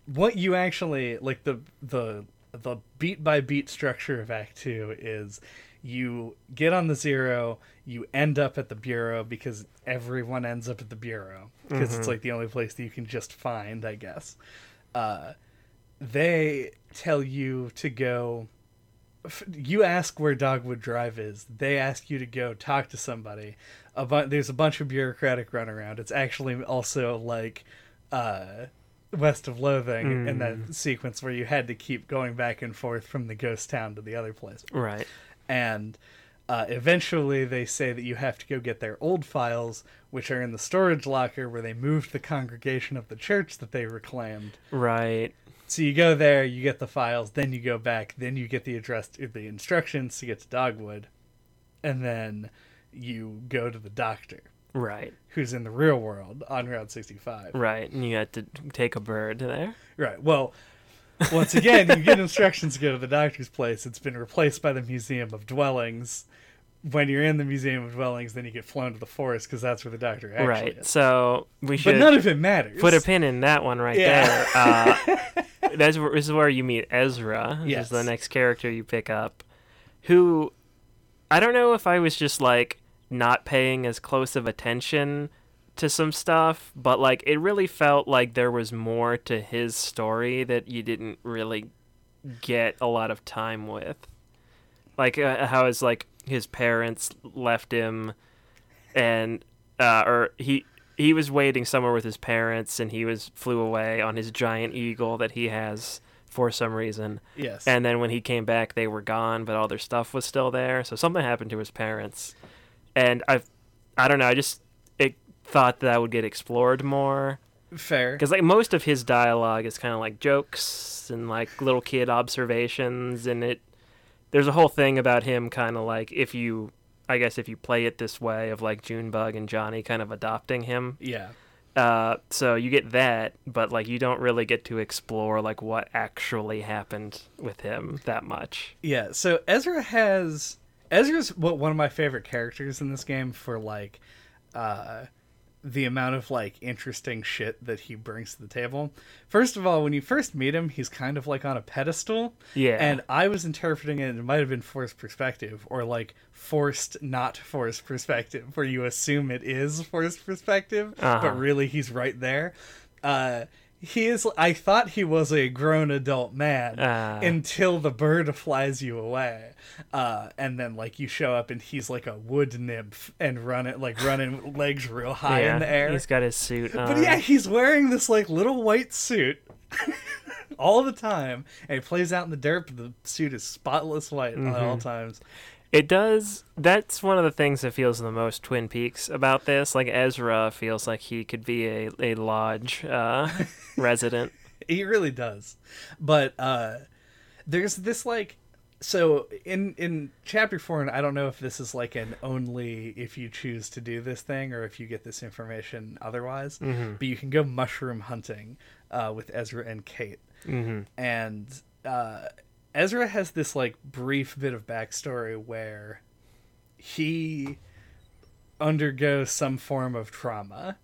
what you actually like the the the beat by beat structure of Act Two is you get on the zero, you end up at the bureau because everyone ends up at the bureau because it's like the only place that you can just find, I guess. Uh, they tell you to go you ask where Dogwood Drive is. They ask you to go talk to somebody. A bu- there's a bunch of bureaucratic runaround. It's actually also like uh, West of Loathing in that sequence where you had to keep going back and forth from the ghost town to the other place. Right. And uh, eventually they say that you have to go get their old files, which are in the storage locker where they moved the congregation of the church that they reclaimed. Right. So you go there, you get the files, then you go back, then you get the address, the instructions to get to Dogwood, and then you go to the doctor, Right. who's in the real world on Route 65. Right. And you had to take a bird there. Right. Well, once again, you get instructions to go to the doctor's place. It's been replaced by the Museum of Dwellings. When you're in the Museum of Dwellings, then you get flown to the forest because that's where the doctor actually right. is. So we should. But none of it matters. put a pin in that one right Yeah. there. Uh, that's where, this is where you meet Ezra. Yes. is the next character you pick up, who I don't know if I was just like not paying as close of attention to some stuff, but like it really felt like there was more to his story that you didn't really get a lot of time with. Like uh, how his like his parents left him and uh, or he he was waiting somewhere with his parents and he was flew away on his giant eagle that he has for some reason Yes. and then when he came back they were gone but all their stuff was still there so something happened to his parents and i i don't know i just it, thought that would get explored more Fair. because like most of his dialogue is kind of like jokes and like little kid observations and it there's a whole thing about him kind of like if you i guess if you play it this way of like junebug and johnny kind of adopting him Yeah. uh, so you get that but like you don't really get to explore like what actually happened with him that much Yeah, so Ezra has Ezra's what one of my favorite characters in this game for like uh, the amount of like interesting shit that he brings to the table. First of all, when you first meet him, he's kind of like on a pedestal. Yeah. And I was interpreting it, it might have been forced perspective or like forced, not forced perspective, where you assume it is forced perspective, Uh-huh. but really he's right there. Uh, he is. I thought he was a grown adult man Ah. until the bird flies you away, uh, and then like you show up and he's like a wood nymph and run it like running legs real high yeah, in the air. He's got his suit on. But yeah, he's wearing this like little white suit all the time, and he plays out in the dirt. But the suit is spotless white at Mm-hmm. all times. It does. That's one of the things that feels the most Twin Peaks about this. Like Ezra feels like he could be a a lodge uh, resident. He really does. But uh, there's this like so in in chapter four, and I don't know if this is like an only if you choose to do this thing or if you get this information otherwise. But you can go mushroom hunting uh, with Ezra and Kate. hmm and uh, Ezra has this like brief bit of backstory where he undergoes some form of trauma,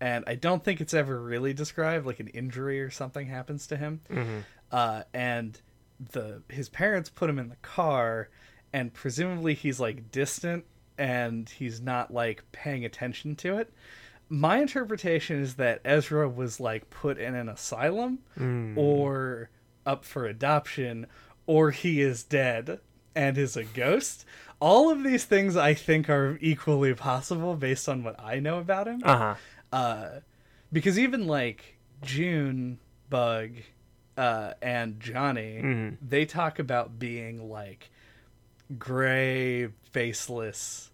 and I don't think it's ever really described. Like an injury or something happens to him, hmm uh, and the his parents put him in the car, and presumably he's like distant and he's not like paying attention to it. My interpretation is that Ezra was like put in an asylum Mm. or up for adoption or he is dead and is a ghost. All of these things I think are equally possible based on what I know about him. Uh huh. Uh, because even like June, Bug, uh, and Johnny, Mhm. they talk about being like gray, faceless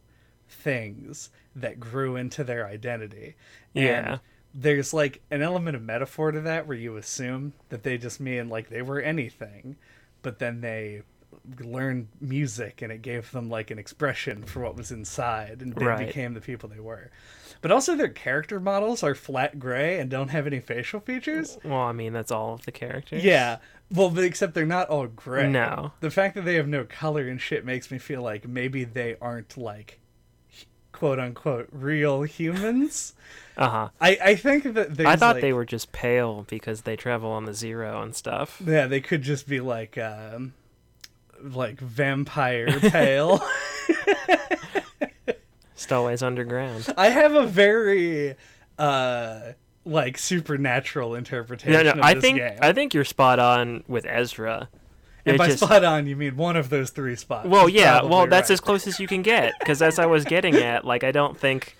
things that grew into their identity. Yeah. And there's like an element of metaphor to that where you assume that they just mean like they were anything, but then they learned music and it gave them like an expression for what was inside and they Right. became the people they were. But also their character models are flat gray and don't have any facial features. Well, I mean, that's all of the characters. Yeah. Well, but except they're not all gray. No. The fact that they have no color and shit makes me feel like maybe they aren't like quote unquote real humans. Uh huh. I, I think that I thought like- they were just pale because they travel on the zero and stuff. Yeah, they could just be like um like vampire pale. Stowaways underground. I have a very uh like supernatural interpretation No, no. of I this think game. I think you're spot on with Ezra. And It by just- spot on you mean one of those three spots. Well, yeah. Well, that's right. as close as you can get. Because as I was getting at, like, I don't think.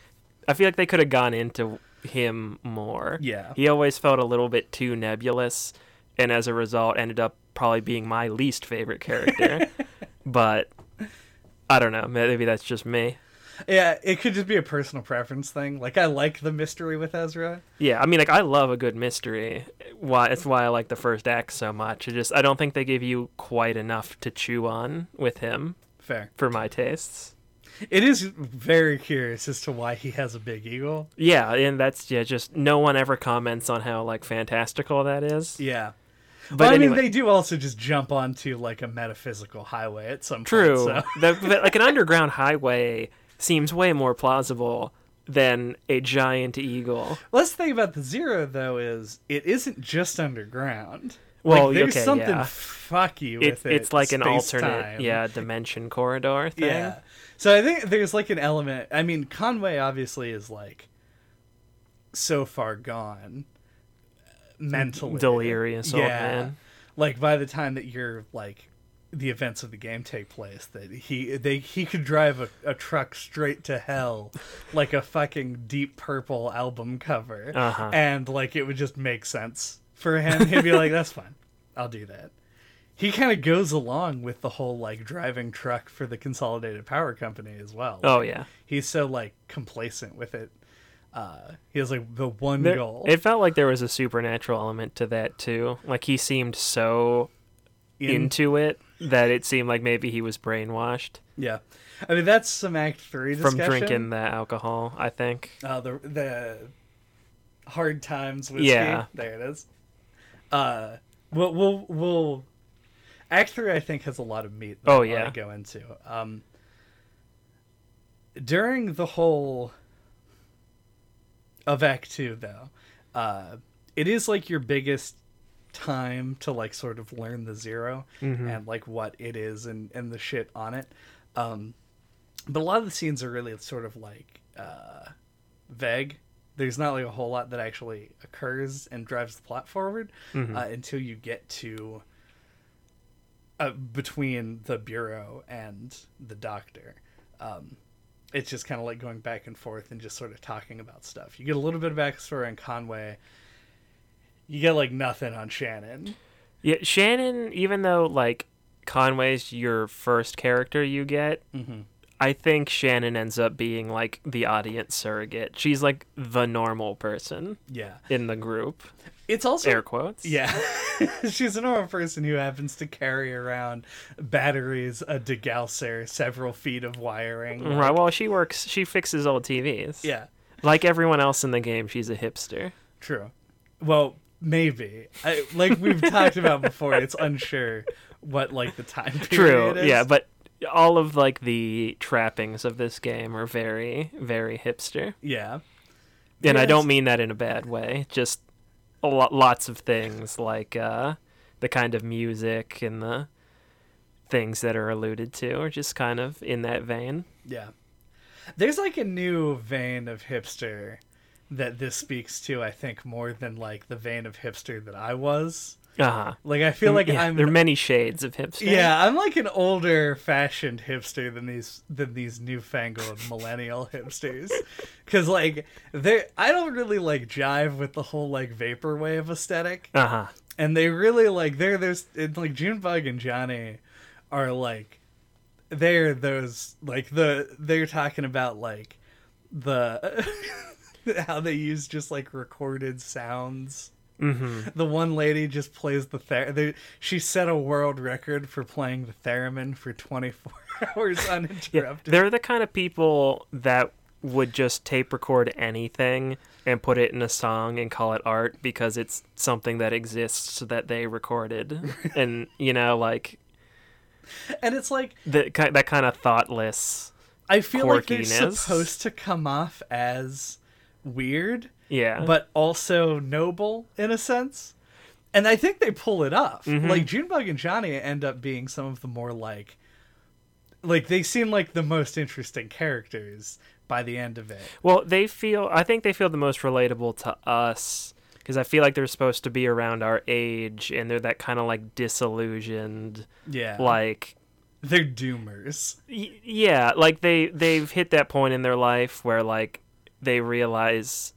I feel like they could have gone into him more. Yeah. He always felt a little bit too nebulous, and as a result, ended up probably being my least favorite character. but I don't know. Maybe that's just me. Yeah, it could just be a personal preference thing. Like I like the mystery with Ezra. Yeah, I mean, like I love a good mystery. Why? It's why I like the first act so much. It just I don't think they give you quite enough to chew on with him Fair. for my tastes. It is very curious as to why he has a big eagle. Yeah, and that's yeah. Just no one ever comments on how like fantastical that is. Yeah. But well, I anyway, mean, they do also just jump onto like a metaphysical highway at some true. point. So. Like an underground highway seems way more plausible than a giant eagle. Let's think about the zero though. Is it isn't just underground? Well, like, there's okay, something yeah. fucky with It's it. it's like an alternate space-time. yeah dimension corridor thing. Yeah. So I think there's like an element. I mean, Conway obviously is like so far gone mentally, Delirious old yeah. man. Like by the time that you're like the events of the game take place, that he they he could drive a, a truck straight to hell, like a fucking deep purple album cover, Uh-huh. and like it would just make sense for him. He'd be like, "That's fine, I'll do that." He kind of goes along with the whole like driving truck for the Consolidated Power Company as well. Oh yeah. he's so like complacent with it. Uh, he has like the one There- goal. it felt like there was a supernatural element to that too. Like he seemed so in- into it that it seemed like maybe he was brainwashed yeah, I mean that's some Act Three discussion. from drinking the alcohol. I think. Uh, the the hard times whiskey. Yeah. there it is. Uh, we'll we'll we'll. Act three, I think, has a lot of meat. That Oh, I yeah. go into. Um, during the whole of Act Two, though, uh, it is like your biggest time to like sort of learn the 0 and like what it is and and the shit on it. Um, but a lot of the scenes are really sort of like uh, vague. There's not like a whole lot that actually occurs and drives the plot forward uh, until you get to uh, between the bureau and the doctor. Um, it's just kind of like going back and forth and just sort of talking about stuff. You get a little bit of backstory on Conway. You get like nothing on Shannon. Yeah, Shannon, even though like Conway's your first character you get, Mm-hmm. I think Shannon ends up being like the audience surrogate. She's like the normal person Yeah, in the group. it's also Air quotes. Yeah. She's a normal person who happens to carry around batteries, a degausser, several feet of wiring. like- Right. Well, she works. She fixes old TVs. Yeah, Like everyone else in the game, she's a hipster. true. Well, maybe. I, like we've talked about before, it's unsure what like the time True. period is. True. Yeah, but all of like the trappings of this game are very, very hipster. yeah. And I don't mean that in a bad way. Just a lot, lots of things like uh, the kind of music and the things that are alluded to are just kind of in that vein. Yeah. There's like a new vein of hipster that this speaks to, I think, more than like the vein of hipster that I was. Uh huh. Like I feel like yeah, I'm there are many shades of hipster. Yeah, I'm like an older fashioned hipster than these than these newfangled millennial hipsters. Cause like they I don't really like jive with the whole like vaporwave aesthetic. Uh huh. And they really like they're there's like Junebug and Johnny are like they're those like the they're talking about like the how they use just like recorded sounds Mm-hmm. the one lady just plays the ther- they, she set a world record for playing the theremin for 24 hours Yeah, uninterrupted. they're the kind of people that would just tape record anything and put it in a song and call it art because it's something that exists that they recorded, and you know, like and it's like the that kind of thoughtless. I feel like they're supposed to come off as weird, Yeah, but also noble in a sense. And I think they pull it off. Mm-hmm. Like Junebug and Johnny end up being some of the more like like they seem like the most interesting characters by the end of it. well, they feel. I think they feel the most relatable to us because I feel like they're supposed to be around our age, and they're that kind of like disillusioned, Yeah. like they're doomers. Y- yeah like they they've hit that point in their life where like they realize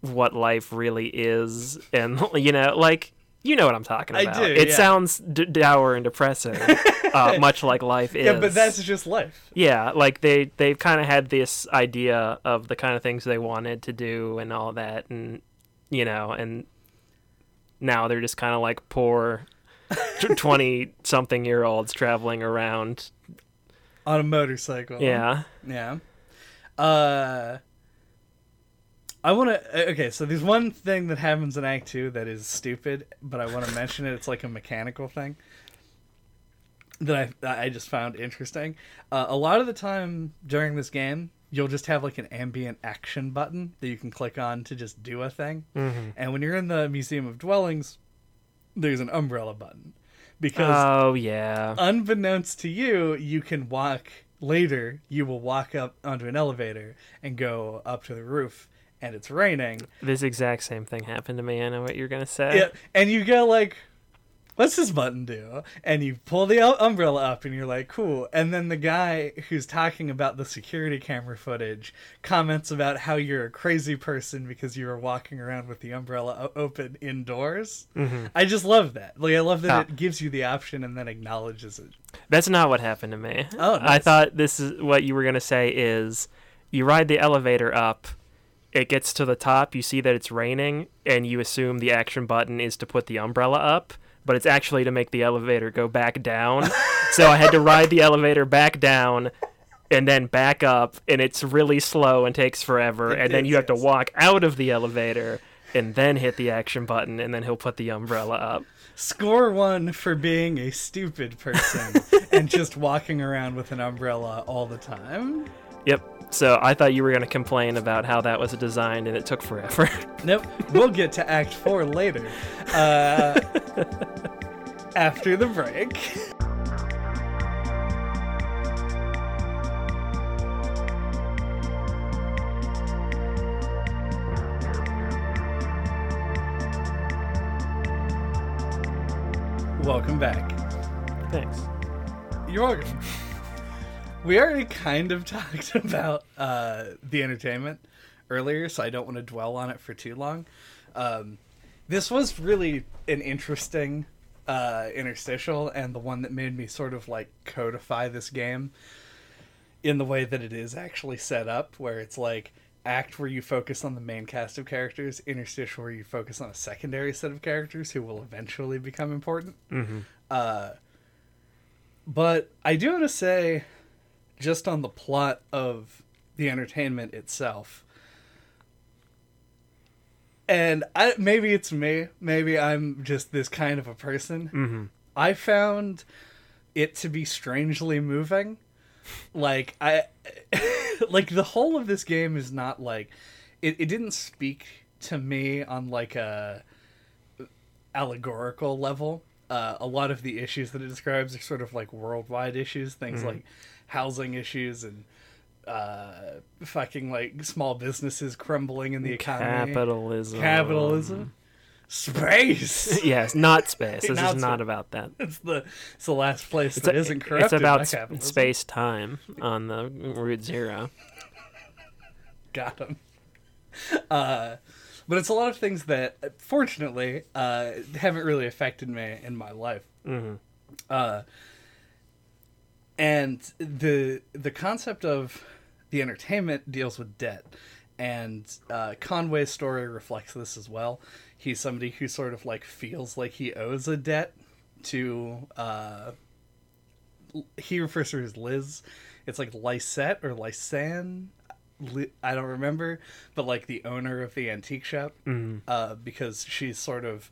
what life really is and you know like you know what i'm talking I about do, it yeah. sounds d- dour and depressing uh, much like life is Yeah, but that's just life. yeah like they they've kind of had this idea of the kind of things they wanted to do and all that and you know and now they're just kind of like poor 20 something year olds traveling around on a motorcycle. yeah Yeah. Uh I want to okay, so there's one thing that happens in act 2 that is stupid, but I want to mention it. It's like a mechanical thing that I I just found interesting. Uh, a lot of the time during this game, you'll just have like an ambient action button that you can click on to just do a thing. mm-hmm. And when you're in the Museum of Dwellings, there's an umbrella button. Because Oh yeah. unbeknownst to you, you can walk later. You will walk up onto an elevator and go up to the roof, and it's raining. This exact same thing happened to me. I know what you're gonna say. Yeah, and you go like, "What's this button do?" And you pull the umbrella up, and you're like, "Cool." And then the guy who's talking about the security camera footage comments about how you're a crazy person because you were walking around with the umbrella open indoors. Mhm. I just love that. Like, I love that Ah. it gives you the option and then acknowledges it. That's not what happened to me. Oh, nice. I thought this is what you were gonna say is you ride the elevator up, it gets to the top, you see that it's raining, and you assume the action button is to put the umbrella up, but it's actually to make the elevator go back down. so I had to ride the elevator back down and then back up, and it's really slow and takes forever, It and then you have to walk out of the elevator and then hit the action button, and then he'll put the umbrella up. Score one for being a stupid person and just walking around with an umbrella all the time. Yep. So I thought you were going to complain about how that was designed and it took forever. Nope. We'll get to Act Four later. Uh, after the break. Welcome back. Thanks. You're welcome. We already kind of talked about uh, the entertainment earlier, so I don't want to dwell on it for too long. Um, this was really an interesting uh, interstitial, and the one that made me sort of like codify this game in the way that it is actually set up, where it's like act where you focus on the main cast of characters, interstitial where you focus on a secondary set of characters who will eventually become important. Mm-hmm. Uh, but I do want to say, just on the plot of the entertainment itself, and I, maybe it's me, maybe I'm just this kind of a person. Mm-hmm. I found it to be strangely moving. Like I, like the whole of this game is not like, it, it didn't speak to me on like a allegorical level. Uh, a lot of the issues that it describes are sort of like worldwide issues, things like housing issues and uh, fucking like small businesses crumbling in the economy, Capitalism. capitalism, space. yes, not space. This Not is not about that. It's the it's the last place It's, that a- isn't corrupted it's about space time on the Route Zero. Got him. Uh, but it's a lot of things that, fortunately, uh, haven't really affected me in my life. hmm Uh, and the the concept of the entertainment deals with debt, and uh, Conway's story reflects this as well. He's somebody who sort of like feels like he owes a debt to. Uh, he refers to her as Liz. It's like Lysette or Lysan. I don't remember, but like the owner of the antique shop, hmm uh, because she's sort of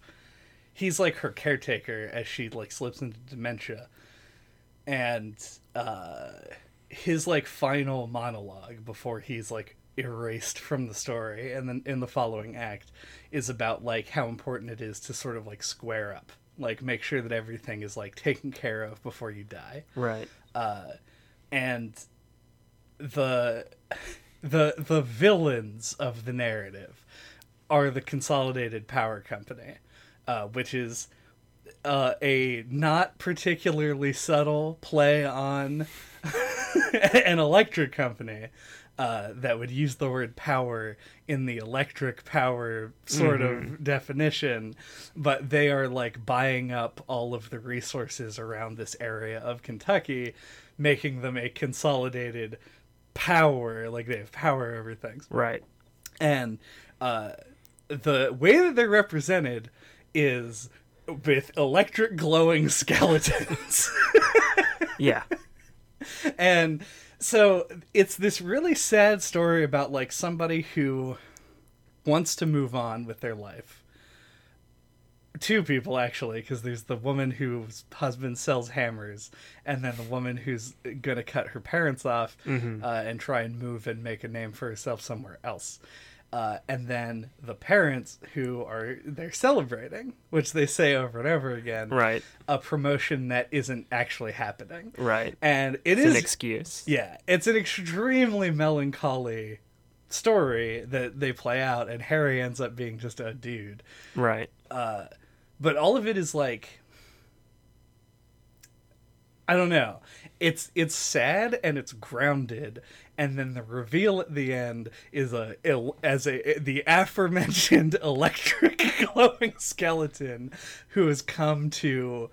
he's like her caretaker as she like slips into dementia and uh his like final monologue before he's like erased from the story and then in the following act is about like how important it is to sort of like square up like make sure that everything is like taken care of before you die Right. uh, and the the the villains of the narrative are the Consolidated Power Company, uh, which is uh, a not particularly subtle play on an electric company. Uh, that would use the word power in the electric power sort of definition, but they are like buying up all of the resources around this area of Kentucky, making them a consolidated power. Like they have power over things Right. and uh, the way that they're represented is with electric glowing skeletons Yeah. and so it's this really sad story about like somebody who wants to move on with their life two people actually because there's the woman whose husband sells hammers and then the woman who's gonna cut her parents off Mhm. uh, and try and move and make a name for herself somewhere else uh, and then the parents who are they're celebrating which they say over and over again Right. a promotion that isn't actually happening Right. and it It's is an excuse. yeah, it's an extremely melancholy story that they play out, and Harry ends up being just a dude. Right. Uh, but all of it is like, I don't know. It's it's sad and it's grounded, and then the reveal at the end is a as a the aforementioned electric glowing skeleton who has come to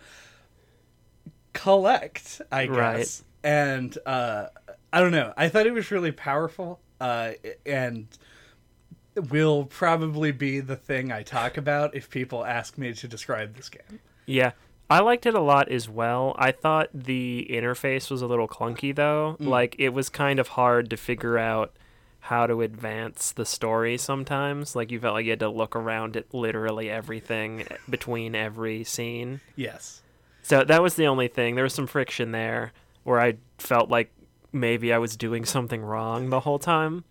collect, I guess. Right. And uh, I don't know. I thought it was really powerful, uh, and will probably be the thing I talk about if people ask me to describe this game. Yeah. I liked it a lot as well. I thought the interface was a little clunky though. Hmm. Like it was kind of hard to figure out how to advance the story sometimes. Like you felt like you had to look around at literally everything between every scene. Yes. So that was the only thing. There was some friction there where I felt like maybe I was doing something wrong the whole time.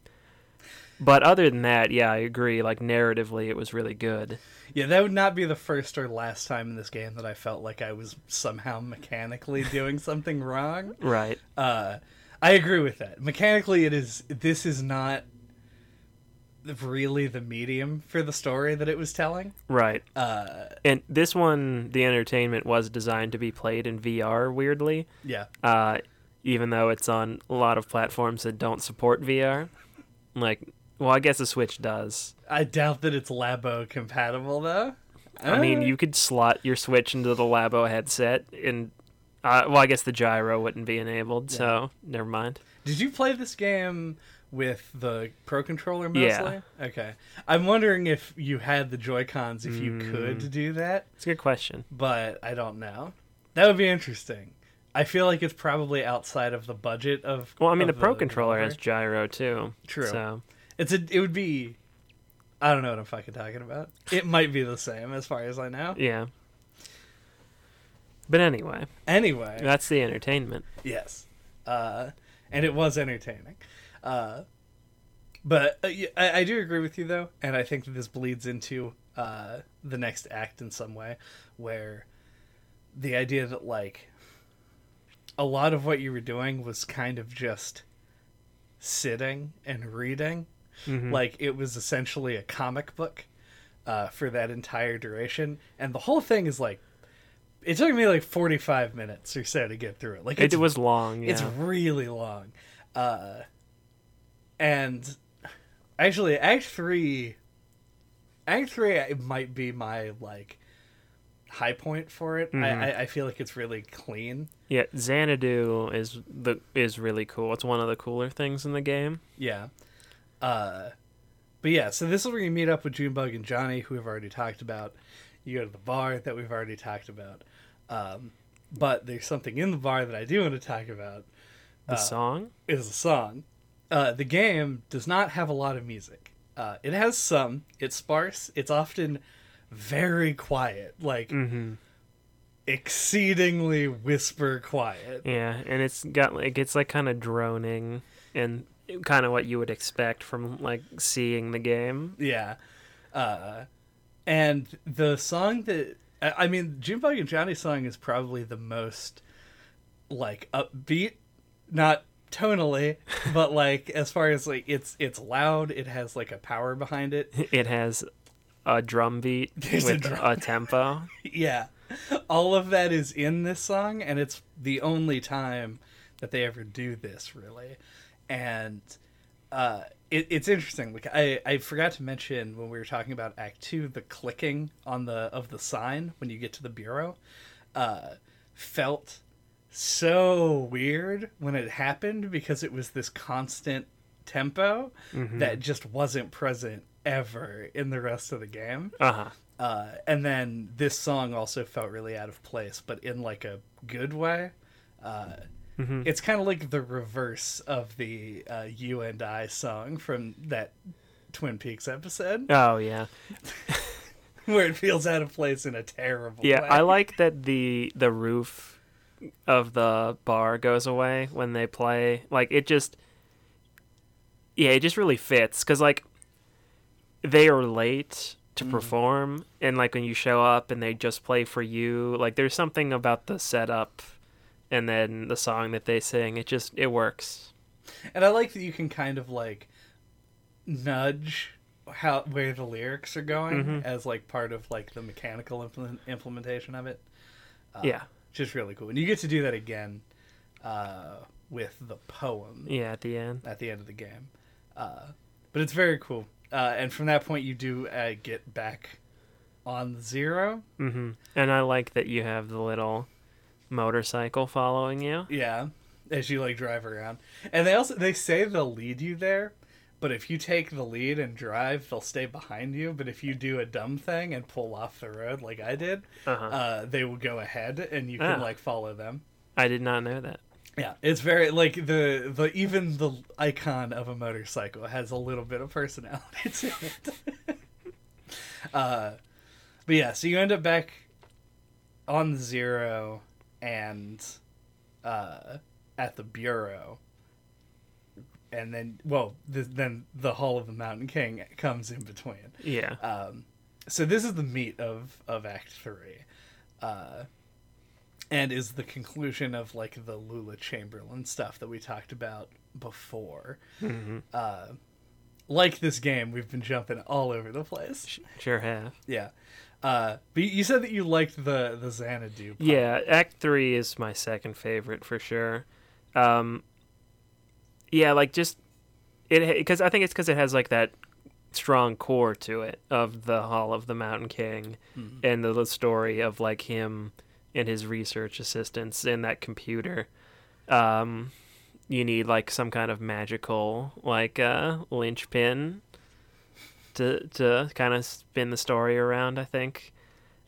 But other than that, yeah, I agree. Like narratively, it was really good. Yeah, that would not be the first or last time in this game that I felt like I was somehow mechanically doing something wrong. Right. Uh, I agree with that. Mechanically, it is. This is not really the medium for the story that it was telling. Right. Uh, And this one, the entertainment was designed to be played in VR. Weirdly, yeah, uh, even though it's on a lot of platforms that don't support VR. Like, well, I guess the Switch does. I doubt that it's Labo compatible though. I mean, you could slot your Switch into the Labo headset, and uh, well, I guess the gyro wouldn't be enabled, so never mind. Did you play this game with the Pro controller mostly? Yeah. Okay. I'm wondering if you had the Joy Cons if you Mm. could do that, It's a good question. but I don't know. That would be interesting. I feel like it's probably outside of the budget of. Well, I mean, the of Pro controller has gyro too. True. So It's a. It would be. I don't know what I'm fucking talking about. It might be the same as far as I know. yeah. But anyway, Anyway, that's the entertainment. Yes, uh, and it was entertaining. Uh, but uh, I, I do agree with you though, and I think that this bleeds into uh, the next act in some way, where the idea that like a lot of what you were doing was kind of just sitting and reading, Mhm. like it was essentially a comic book uh, for that entire duration, and the whole thing is like. It took me like forty five minutes or so to get through it. Like It was long. Yeah. it's really long. Uh, and actually, Act Three, Act Three it might be my like high point for it. Mhm. I, I I feel like it's really clean. Yeah, Xanadu is the is really cool. It's one of the cooler things in the game. Yeah. Uh, but yeah, so this is where you meet up with Junebug and Johnny, who we've already talked about. You go to the bar that we've already talked about. Um, but there's something in the bar that I do want to talk about. The Uh, song. is a song. Uh, the game does not have a lot of music. Uh, it has some. It's sparse. It's often very quiet, like Mm-hmm. exceedingly whisper quiet. Yeah, and it's got like it's like kind of droning and kind of what you would expect from like seeing the game. Yeah. Uh, and the song that I mean, Junebug and Johnny's song is probably the most like upbeat, not tonally, but like as far as like it's it's loud. It has like a power behind it. It has a drum beat There's a with drum a tempo. yeah all of that is in this song and it's the only time that they ever do this really and uh it, it's interesting like I, I forgot to mention when we were talking about act two the clicking on the of the sign when you get to the bureau uh felt so weird when it happened because it was this constant tempo Mm-hmm. that just wasn't present ever in the rest of the game Uh huh. uh, and then this song also felt really out of place, but in like a good way. Uh, Mhm. It's kind of like the reverse of the uh, "You and I" song from that Twin Peaks episode, Oh yeah. where it feels out of place in a terrible Yeah, way. I like that the the roof of the bar goes away when they play. Like it just Yeah, it just really fits cuz like they are late to perform and like when you show up and they just play for you, like there's something about the setup and then the song that they sing. It just it works. and I like that you can kind of like nudge how where the lyrics are going Mhm. as like part of like the mechanical implement, implementation of it. Uh, yeah. just really cool. And you get to do that again uh, with the poem Yeah, at the end. at the end of the game. Uh, but it's very cool. Uh, and from that point, you do uh, get back on zero. Mhm. And I like that you have the little motorcycle following you. Yeah, as you like drive around. And they also they say they'll lead you there. But if you take the lead and drive, they'll stay behind you. But if you do a dumb thing and pull off the road like I did, Uh-huh. uh, they will go ahead and you can Ah. like follow them. I did not know that. Yeah, it's very like the the even the icon of a motorcycle has a little bit of personality to it. uh, but yeah, so you end up back on zero and uh, at the bureau, and then well, th- then the Hall of the Mountain King comes in between. Yeah. Um, so this is the meat of of Act Three, uh, and is the conclusion of like the Lula Chamberlain stuff that we talked about before. hmm Uh, like this game, we've been jumping all over the place. Sure have. Yeah. Uh, but you said that you liked the the Xanadu. part. Yeah, Act Three is my second favorite for sure. Um, yeah, like just it because I think it's because it has like that strong core to it of the Hall of the Mountain King Mhm. and the, the story of like him and his research assistants and that computer. Um, you need like some kind of magical like uh, linchpin to to kind of spin the story around. I think.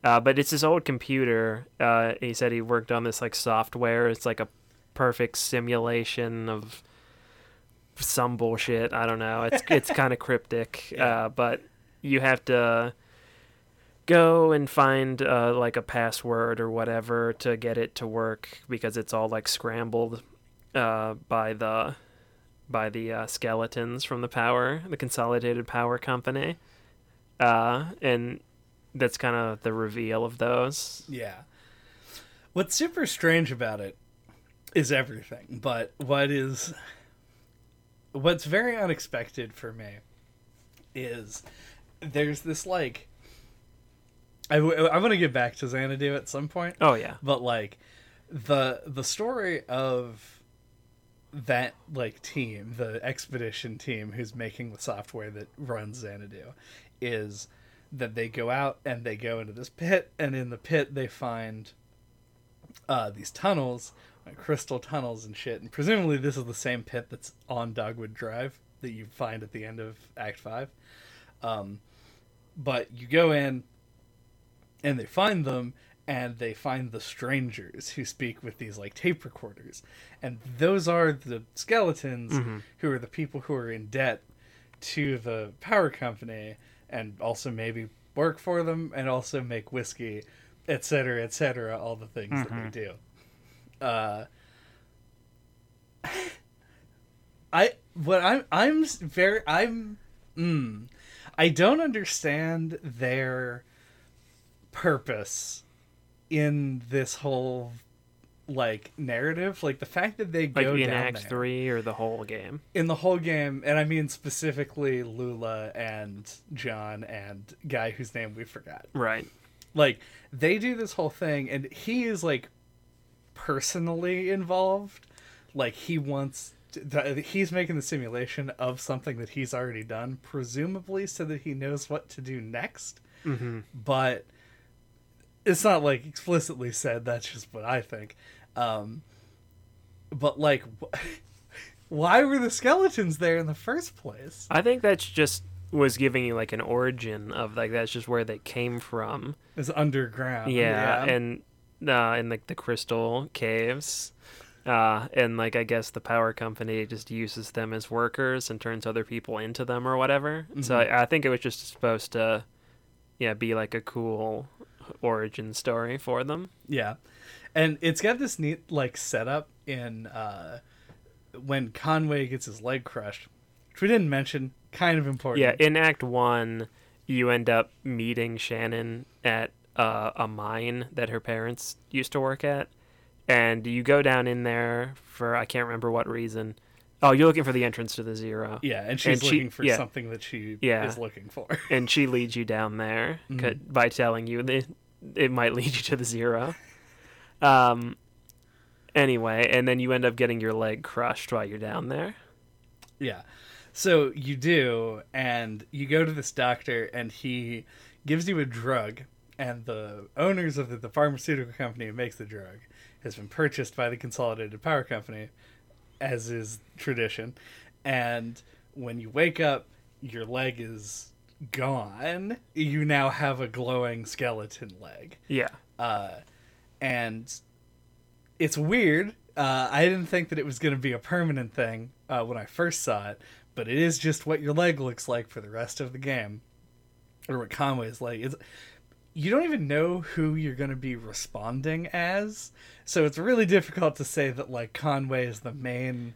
Uh, but it's his old computer. Uh, he said he worked on this like software. It's like a perfect simulation of some bullshit. I don't know. It's it's kind of cryptic. Yeah. Uh, but you have to go and find uh, like a password or whatever to get it to work because it's all like scrambled uh, by the by the uh, skeletons from the power, the Consolidated Power Company, uh, and that's kind of the reveal of those. Yeah. What's super strange about it is everything, but what is what's very unexpected for me is there's this like I, w- I'm gonna get back to Xanadu at some point, Oh yeah, but like the the story of that like team, the expedition team who's making the software that runs Xanadu, is that they go out and they go into this pit, and in the pit they find uh, these tunnels, like crystal tunnels and shit, and presumably this is the same pit that's on Dogwood Drive that you find at the end of Act Five. Um, but you go in, and they find them and they find the strangers who speak with these like tape recorders. And those are the skeletons Mhm. who are the people who are in debt to the power company and also maybe work for them and also make whiskey etc etc all the things that they do. Uh i what i'm i'm very i'm mm, i don't understand their purpose in this whole like narrative like the fact that they like go in down Act there Three or the whole game. in the whole game and i mean specifically lula and john and guy whose name we forgot Right. like they do this whole thing and he is like personally involved like he wants to, he's making the simulation of something that he's already done presumably so that he knows what to do next Mm-hmm. but it's not like explicitly said that's just what i think um but like why were the skeletons there in the first place I think that's just was giving you like an origin of like that's just where they came from. it's underground yeah, and uh, in like the crystal caves. Uh, and like I guess the power company just uses them as workers and turns other people into them or whatever. So Mhm. I, I think it was just supposed to, yeah, be like a cool origin story for them. Yeah. And it's got this neat like setup in uh when Conway gets his leg crushed, which we didn't mention, kind of important. Yeah, in Act One, you end up meeting Shannon at uh, a mine that her parents used to work at, and you go down in there for I can't remember what reason. Oh, you're looking for the entrance to the Zero, Yeah, and she's And she- looking for yeah. something that she Yeah. is looking for. and she leads you down there. 'cause- by telling you that it might lead you to the Zero. Um. Anyway, and then you end up getting your leg crushed while you're down there. yeah. So you do, and you go to this doctor, and he gives you a drug, and the owners of the, the pharmaceutical company who makes the drug has been purchased by the Consolidated Power Company, as is tradition. And when you wake up, your leg is gone. You now have a glowing skeleton leg. Yeah. Uh, and it's weird. Uh, I didn't think that it was going to be a permanent thing uh, when I first saw it, but it is just what your leg looks like for the rest of the game, or what Conway's like. It's you don't even know who you're going to be responding as, so it's really difficult to say that like Conway is the main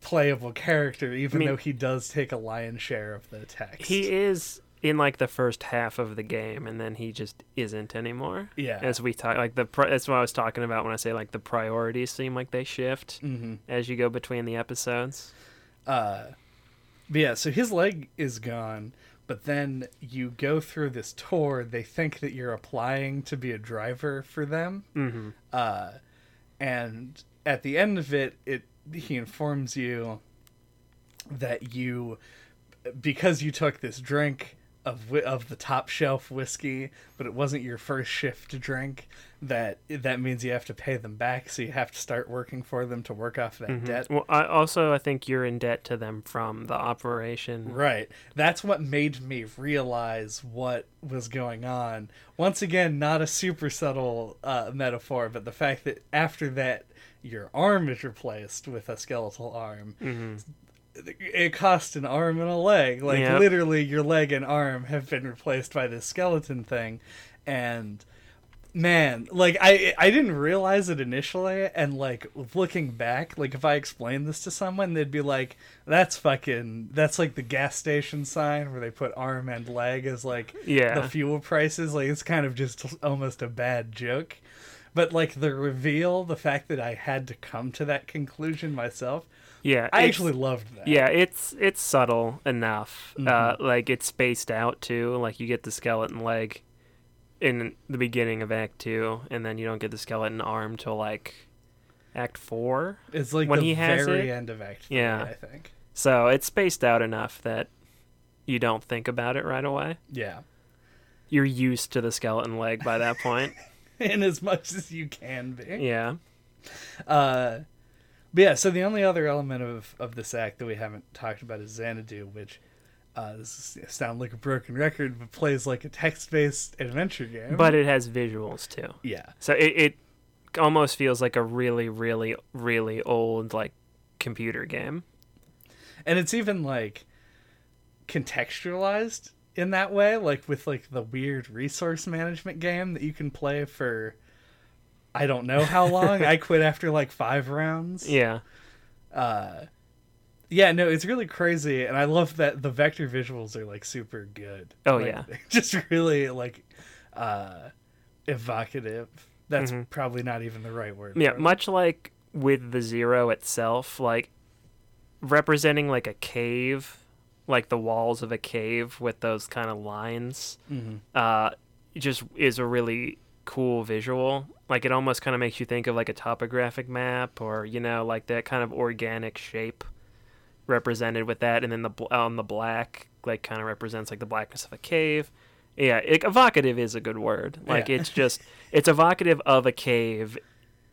playable character, even mean- though he does take a lion's share of the text. He is in like the first half of the game, and then he just isn't anymore. yeah. As we talk, like the pri- that's what I was talking about when I say like the priorities seem like they shift hmm as you go between the episodes. Uh, but yeah, so his leg is gone, but then you go through this tour. They think that you're applying to be a driver for them, Mm-hmm. uh, and at the end of it, it he informs you that you, because you took this drink of of the top shelf whiskey, but it wasn't your first shift to drink. That that means you have to pay them back, so you have to start working for them to work off that debt. Well, I also I think you're in debt to them from the operation. Right. That's what made me realize what was going on. Once again, not a super subtle uh, metaphor, but the fact that after that, your arm is replaced with a skeletal arm. hmm It cost an arm and a leg. Like, Yep. literally, your leg and arm have been replaced by this skeleton thing. And. Man, like I I didn't realize it initially and like looking back, like if I explained this to someone, they'd be like, That's fucking that's like the gas station sign where they put arm and leg as like Yeah. the fuel prices. Like it's kind of just almost a bad joke. But like the reveal, the fact that I had to come to that conclusion myself, Yeah. I actually loved that. Yeah, it's it's subtle enough. Uh, Mhm. like it's spaced out too. Like you get the skeleton leg in the beginning of Act Two, and then you don't get the skeleton arm till like Act Four. It's like When the he has very it? end of Act Three, Yeah. I think. So it's spaced out enough that you don't think about it right away. Yeah. You're used to the skeleton leg by that point. In as much as you can be. yeah. Uh, but yeah, so the only other element of, of this act that we haven't talked about is Xanadu, which uh, this is, sound like a broken record, but plays like a text-based adventure game. But it has visuals too. yeah, So it, it almost feels like a really, really, really old like computer game. and it's even like contextualized in that way, like with like the weird resource management game that you can play for. I don't know how long. I quit after like five rounds. Yeah. uh yeah no it's really crazy and i love that the vector visuals are like super good Oh, Like, yeah. just really like uh evocative that's Mhm. probably not even the right word Yeah, much like with the zero itself, like representing like a cave, like the walls of a cave with those kind of lines, Mhm. uh, just is a really cool visual. Like it almost kind of makes you think of like a topographic map, or you know, like that kind of organic shape represented with that, and then the on the black like kind of represents like the blackness of a cave. Yeah, it, evocative is a good word. Like Yeah. it's just it's evocative of a cave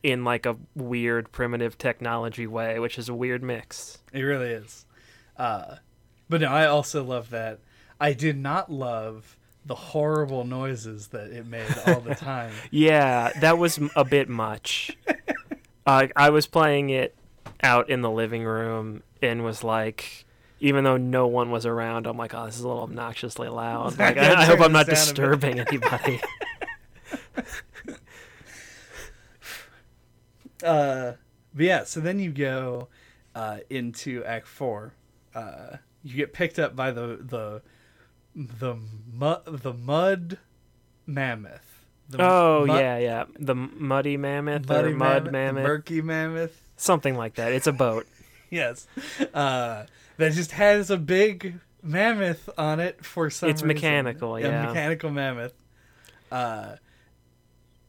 in like a weird primitive technology way, which is a weird mix. it really is uh but no i also love that i did not love the horrible noises that it made all the time Yeah, that was a bit much. uh, I was playing it out in the living room and was like, even though no one was around, I'm like, oh, this is a little obnoxiously loud. Like, I, I hope I'm not this down a bit. disturbing anybody. Uh, but yeah, so then you go uh, into Act Four. Uh, you get picked up by the the the mud the mud mammoth. The oh mu- yeah, yeah, the muddy mammoth muddy or mud mammoth, mammoth, murky mammoth. something like that. It's a boat. Yes, uh, that just has a big mammoth on it for some. It's reason. mechanical, A yeah. mechanical mammoth. Uh,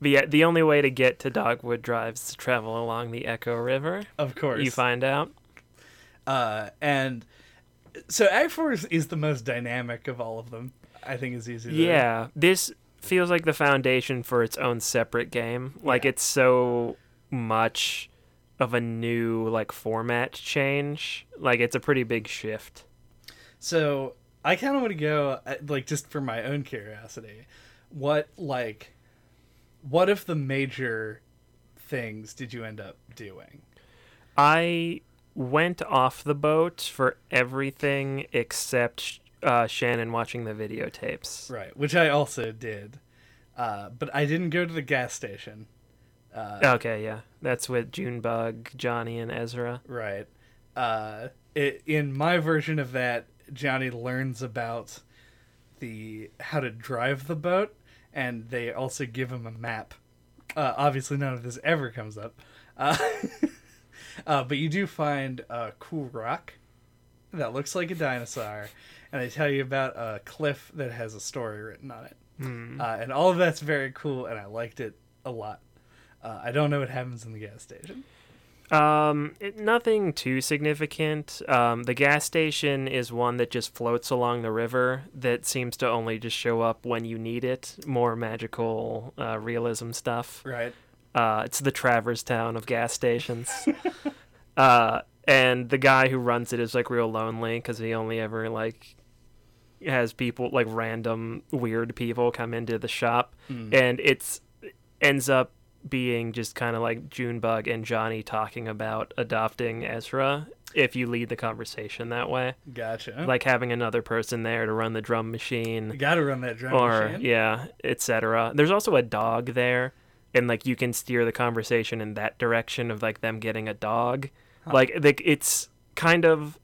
But yeah, the only way to get to Dogwood Drive is to travel along the Echo River. of course, You find out. uh, and so Act Four is, is the most dynamic of all of them. I think is easy. To, Yeah, this feels like the foundation for its own separate game. Like Yeah. it's so much of a new like format change. Like it's a pretty big shift. So I kind of want to go uh, like just for my own curiosity. What like, what if the major things did you end up doing? I went off the boat for everything except uh, Shannon watching the videotapes. Right, which I also did, uh, but I didn't go to the gas station. Uh, Okay, yeah, that's with Junebug, Johnny, and Ezra. Right. uh, it, in my version of that, Johnny learns about the how to drive the boat, and they also give him a map. Uh, obviously, none of this ever comes up, uh, but you do find a cool rock that looks like a dinosaur, and they tell you about a cliff that has a story written on it. Hmm. Uh, and all of that's very cool, and I liked it a lot. Uh, I don't know what happens in the gas station. Um, it, nothing too significant. Um, the gas station is one that just floats along the river that seems to only just show up when you need it. More magical uh, realism stuff. Right. Uh, it's the Traverse Town of gas stations. uh, and the guy who runs it is like real lonely because he only ever like has people like random weird people come into the shop, Mm. and it's ends up being just kind of like Junebug and Johnny talking about adopting Ezra. If you lead the conversation that way, Gotcha. like having another person there to run the drum machine, you gotta run that drum or machine. yeah, etc. There's also a dog there, and like you can steer the conversation in that direction of like them getting a dog. Like like it's kind of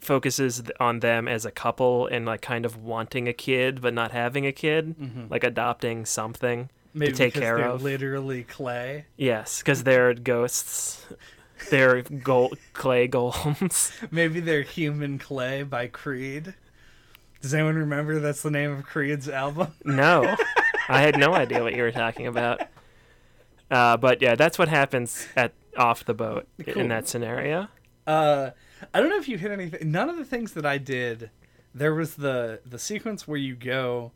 focuses on them as a couple and like kind of wanting a kid but not having a kid, Mhm. like adopting something. Maybe take care of. literally clay. Yes, because they're ghosts. They're gold clay golems. Maybe they're Human Clay by Creed. Does anyone remember that's the name of Creed's album? No, I had no idea what you were talking about. Uh, but yeah, that's what happens at off the boat Cool. in that scenario. Uh, I don't know if you hit anything. None of the things that I did. There was the the sequence where you go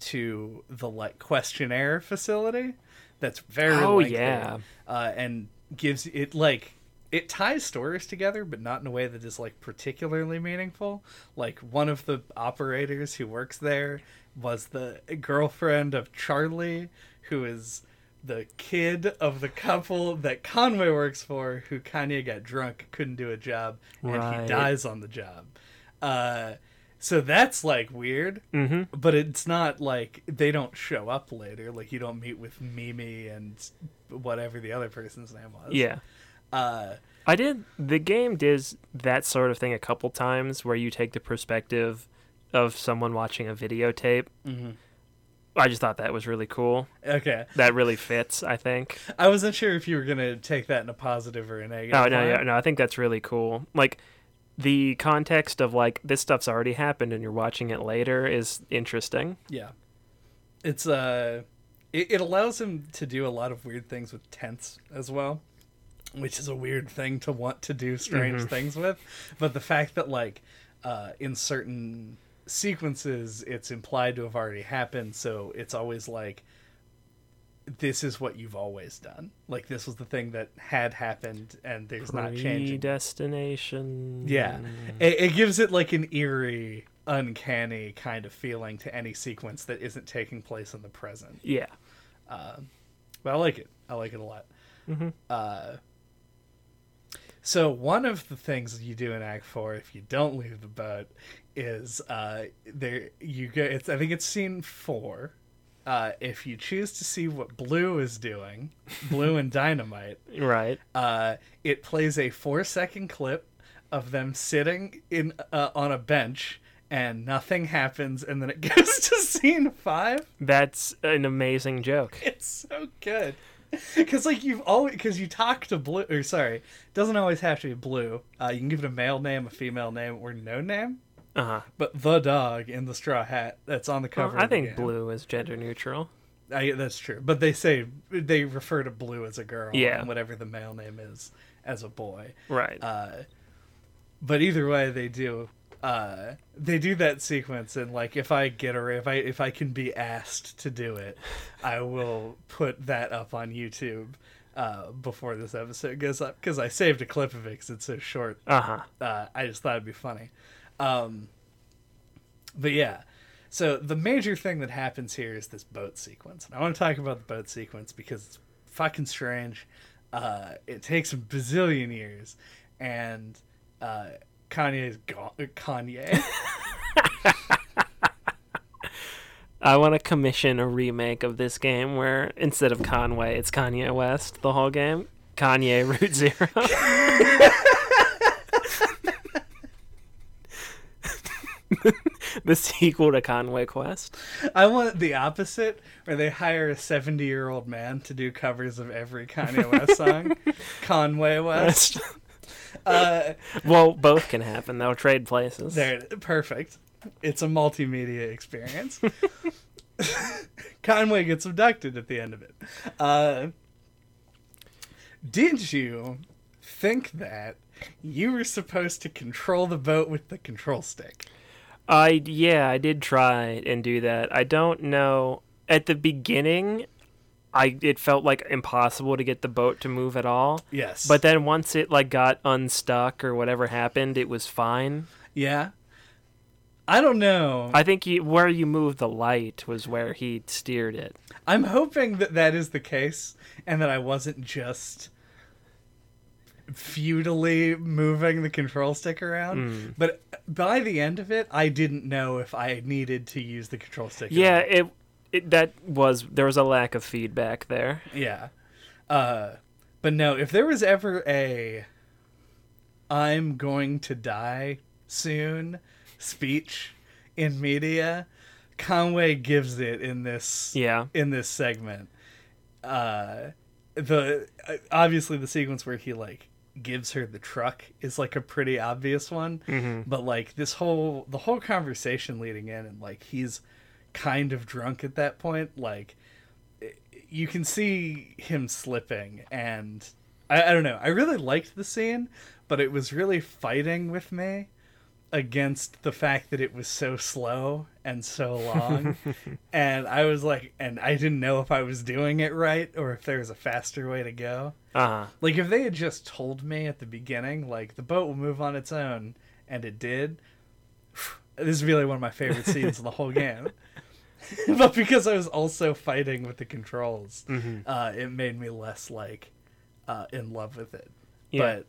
to the like questionnaire facility. That's very Oh, lengthy, yeah. uh, and gives it like it ties stories together, but not in a way that is like particularly meaningful. Like one of the operators who works there was the girlfriend of Charlie, who is the kid of the couple that Conway works for, who Kanye got drunk, couldn't do a job, and Right. he dies on the job. Uh, so that's like weird, hmm but it's not like they don't show up later. Like you don't meet with Mimi and whatever the other person's name was. Yeah, Uh, I did. The game does that sort of thing a couple times, where you take the perspective of someone watching a videotape. mhm. I just thought that was really cool. Okay. That really fits. I think. I wasn't sure if you were gonna take that in a positive or a negative. Oh no, yeah, no, I think that's really cool. Like the context of like this stuff's already happened and you're watching it later is interesting. Yeah. It's uh it, it allows him to do a lot of weird things with tense as well. Which is a weird thing to want to do strange Mhm. things with. But the fact that like uh in certain sequences it's implied to have already happened, so it's always like this is what you've always done. Like this was the thing that had happened and there's not changing. Destination. Yeah, it, it gives it like an eerie, uncanny kind of feeling to any sequence that isn't taking place in the present. Yeah. But I like it. I like it a lot. Mhm. Uh, so one of the things you do in Act Four, if you don't leave the boat, is uh, there you go. It's I think it's scene four. Uh, if you choose to see what Blue is doing, Blue and Dynamite, Right. uh, it plays a four second clip of them sitting in uh, on a bench and nothing happens and then it goes to scene five That's an amazing joke. it's so good because like you've always because you talk to blue or sorry it doesn't always have to be blue uh, you can give it a male name a female name or no name Uh huh. but the dog in the straw hat that's on the cover I of the think blue is gender neutral. I, that's true but they say they refer to blue as a girl Yeah. and whatever the male name is as a boy Right. Uh, but either way, they do. Uh, they do that sequence, and like if I get a if I if I can be asked to do it, I will put that up on YouTube uh, before this episode goes up because I saved a clip of it because it's so short. uh huh. Uh, I just thought it'd be funny. Um, but yeah, so the major thing that happens here is this boat sequence, and I want to talk about the boat sequence because it's fucking strange. Uh, it takes a bazillion years, and uh, Kanye's gone. Kanye. I want to commission a remake of this game where instead of Conway, it's Kanye West the whole game. Kanye Route Zero. the sequel to Conway Quest. I want the opposite, where they hire a seventy-year-old man to do covers of every Kanye West song. Conway West. Uh, well, both can happen. They'll trade places. there, perfect. It's a multimedia experience. Conway gets abducted at the end of it. Uh, did you think that you were supposed to control the boat with the control stick? I yeah, I did try and do that. I don't know. At the beginning, I it felt like impossible to get the boat to move at all. Yes. But then once it like got unstuck or whatever happened, it was fine. yeah. I don't know. I think he, where you moved the light was where he steered it. I'm hoping that that is the case and that I wasn't just futilely moving the control stick around. Mm. But by the end of it, I didn't know if I needed to use the control stick. Yeah, it, it that was there was a lack of feedback there. Yeah. Uh, but no, if there was ever a I'm going to die soon speech in media, Conway gives it in this Yeah. in this segment. Uh the uh, obviously the sequence where he like gives her the truck is like a pretty obvious one. Hmm but like this whole the whole conversation leading in and like he's kind of drunk at that point like you can see him slipping and I, I don't know. I really liked the scene but it was really fighting with me against the fact that it was so slow and so long. And i was like and i didn't know if i was doing it right or if there was a faster way to go Uh huh. like if they had just told me at the beginning, like the boat will move on its own, and it did, this is really one of my favorite scenes in the whole game. but because I was also fighting with the controls, hmm uh, it made me less like uh, in love with it. Yeah. But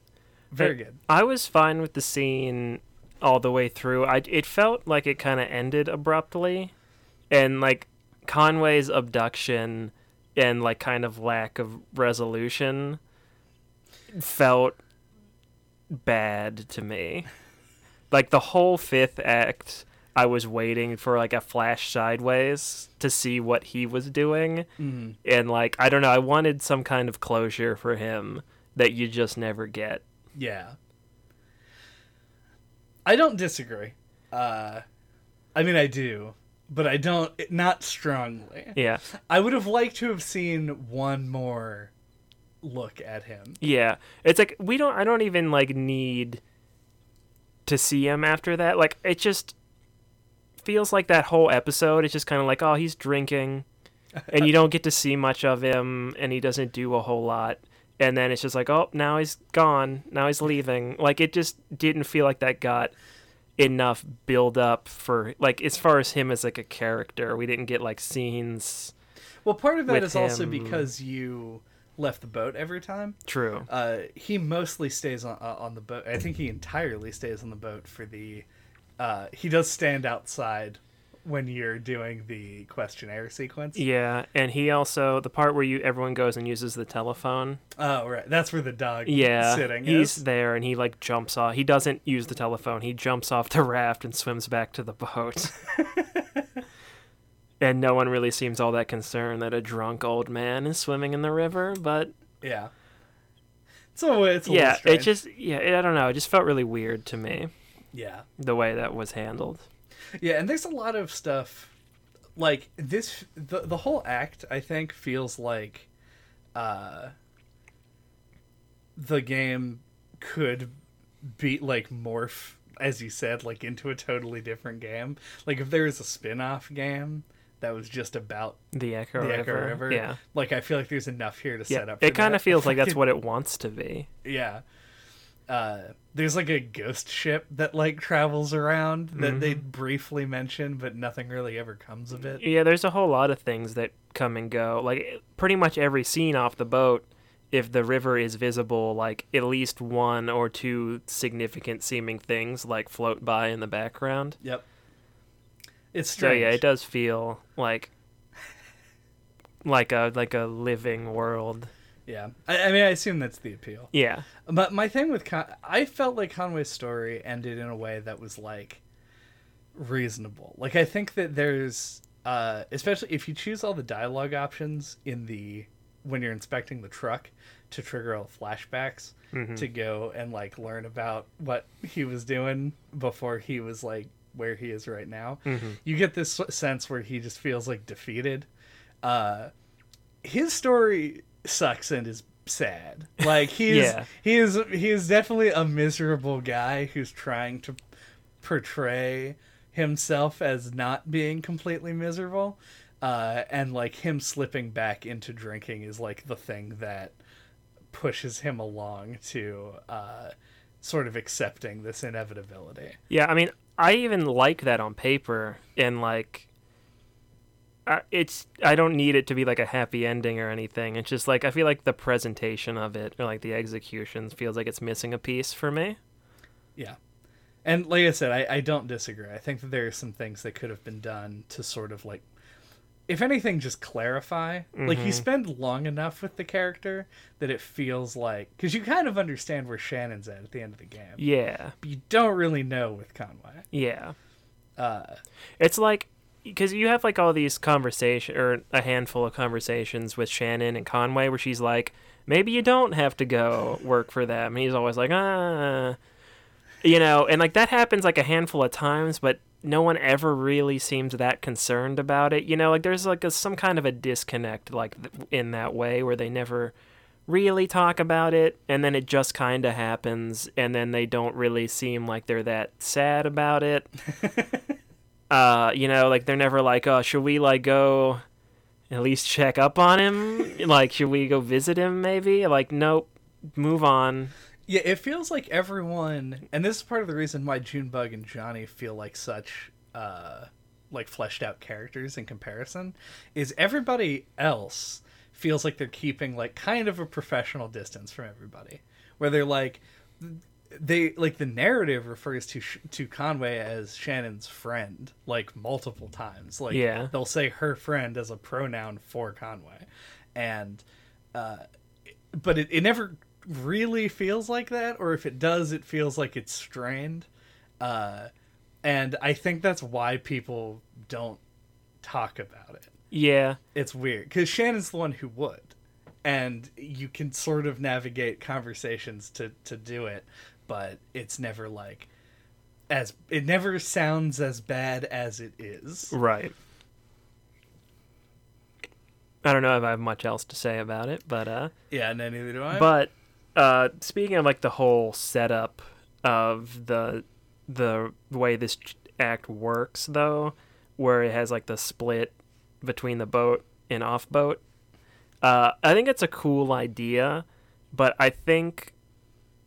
very But- good. I was fine with the scene all the way through. I it felt like it kind of ended abruptly, and like Conway's abduction and like kind of lack of resolution felt bad to me. Like the whole fifth act, I was waiting for like a flash sideways to see what he was doing, Mm. and like I don't know, I wanted some kind of closure for him that you just never get. Yeah. I don't disagree. Uh, I mean, I do, but I don't, not strongly. Yeah. I would have liked to have seen one more look at him. Yeah, it's like we don't. I don't even like need to see him after that. Like it just feels like that whole episode. It's just kind of like, oh, he's drinking, and you don't get to see much of him, and he doesn't do a whole lot. And then it's just like, oh, now he's gone. Now he's leaving. Like it just didn't feel like that got enough build up for like as far as him as like a character. We didn't get like scenes. Well, part of that is is also because you left the boat every time. True. Uh, he mostly stays on uh, on the boat. I think he entirely stays on the boat for the. Uh, he does stand outside when you're doing the questionnaire sequence. Yeah, and he also the part where you everyone goes and uses the telephone. Oh, right. That's where the dog Yeah, sitting he's is. there and he like jumps off. He doesn't use the telephone. He jumps off the raft and swims back to the boat. and no one really seems all that concerned that a drunk old man is swimming in the river. But Yeah. So it's a yeah, little it just yeah, it, I don't know. It just felt really weird to me yeah. the way that was handled. Yeah, and there's a lot of stuff like this the the whole act I think feels like uh the game could be like morph as you said like into a totally different game. Like if there was a spin-off game that was just about The Echo the River. Echo River. Yeah. Like I feel like there's enough here to Yeah, set up. it kind of feels like that's what it wants to be. yeah. Uh, there's like a ghost ship that like travels around that they Mm-hmm. briefly mention, but nothing really ever comes of it. Yeah, there's a whole lot of things that come and go. Like pretty much every scene off the boat, if the river is visible, like at least one or two significant seeming things like float by in the background. Yep. It's So yeah, it does feel like like a like a living world. Yeah. I, I mean, I assume that's the appeal. Yeah. But my thing with Con- I felt like Conway's story ended in a way that was like reasonable. Like I think that there's uh especially if you choose all the dialogue options in the when you're inspecting the truck to trigger all flashbacks Mhm. to go and like learn about what he was doing before he was like where he is right now. Mhm. You get this sense where he just feels like defeated. Uh his story sucks and is sad. Like he is Yeah. he is he is definitely a miserable guy who's trying to portray himself as not being completely miserable. Uh, and like him slipping back into drinking is like the thing that pushes him along to uh, sort of accepting this inevitability. Yeah, I mean, I even like that on paper, and like, it's I don't need it to be like a happy ending or anything. It's just like I feel like the presentation of it or like the execution feels like it's missing a piece for me. Yeah. And like I said, I, I don't disagree. I think that there are some things that could have been done to sort of like, if anything, just clarify. Like, you spend long enough with the character that it feels like. Because you kind of understand where Shannon's at at the end of the game. Yeah, But you don't really know with Conway. yeah. Uh, It's like because you have like all these conversation or a handful of conversations with Shannon and Conway where she's like, maybe you don't have to go work for them, and he's always like, ah, you know, and like that happens like a handful of times, but no one ever really seems that concerned about it. You know, like there's like a, some kind of a disconnect like in that way where they never really talk about it and then it just kind of happens and then they don't really seem like they're that sad about it uh, you know, like they're never like, oh, should we like go at least check up on him? like, should we go visit him maybe? Like, nope, move on. yeah, it feels like everyone. And this is part of the reason why Junebug and Johnny feel like such. Uh, like fleshed out characters in comparison is everybody else feels like they're keeping like kind of a professional distance from everybody where they're like they like the narrative refers to to Conway as Shannon's friend like multiple times. Like Yeah. they'll say her friend as a pronoun for Conway. And uh but it, it never really feels like that or if it does it feels like it's strained. Uh and I think that's why people don't talk about it. Yeah, it's weird because Shannon's the one who would, and you can sort of navigate conversations to to do it, but it's never like as it never sounds as bad as it is. right. I don't know if I have much else to say about it, but uh, Yeah, no, neither do I. but uh, speaking of like the whole setup of the the way this act works, though, where it has like the split between the boat and off boat, uh, I think it's a cool idea, but I think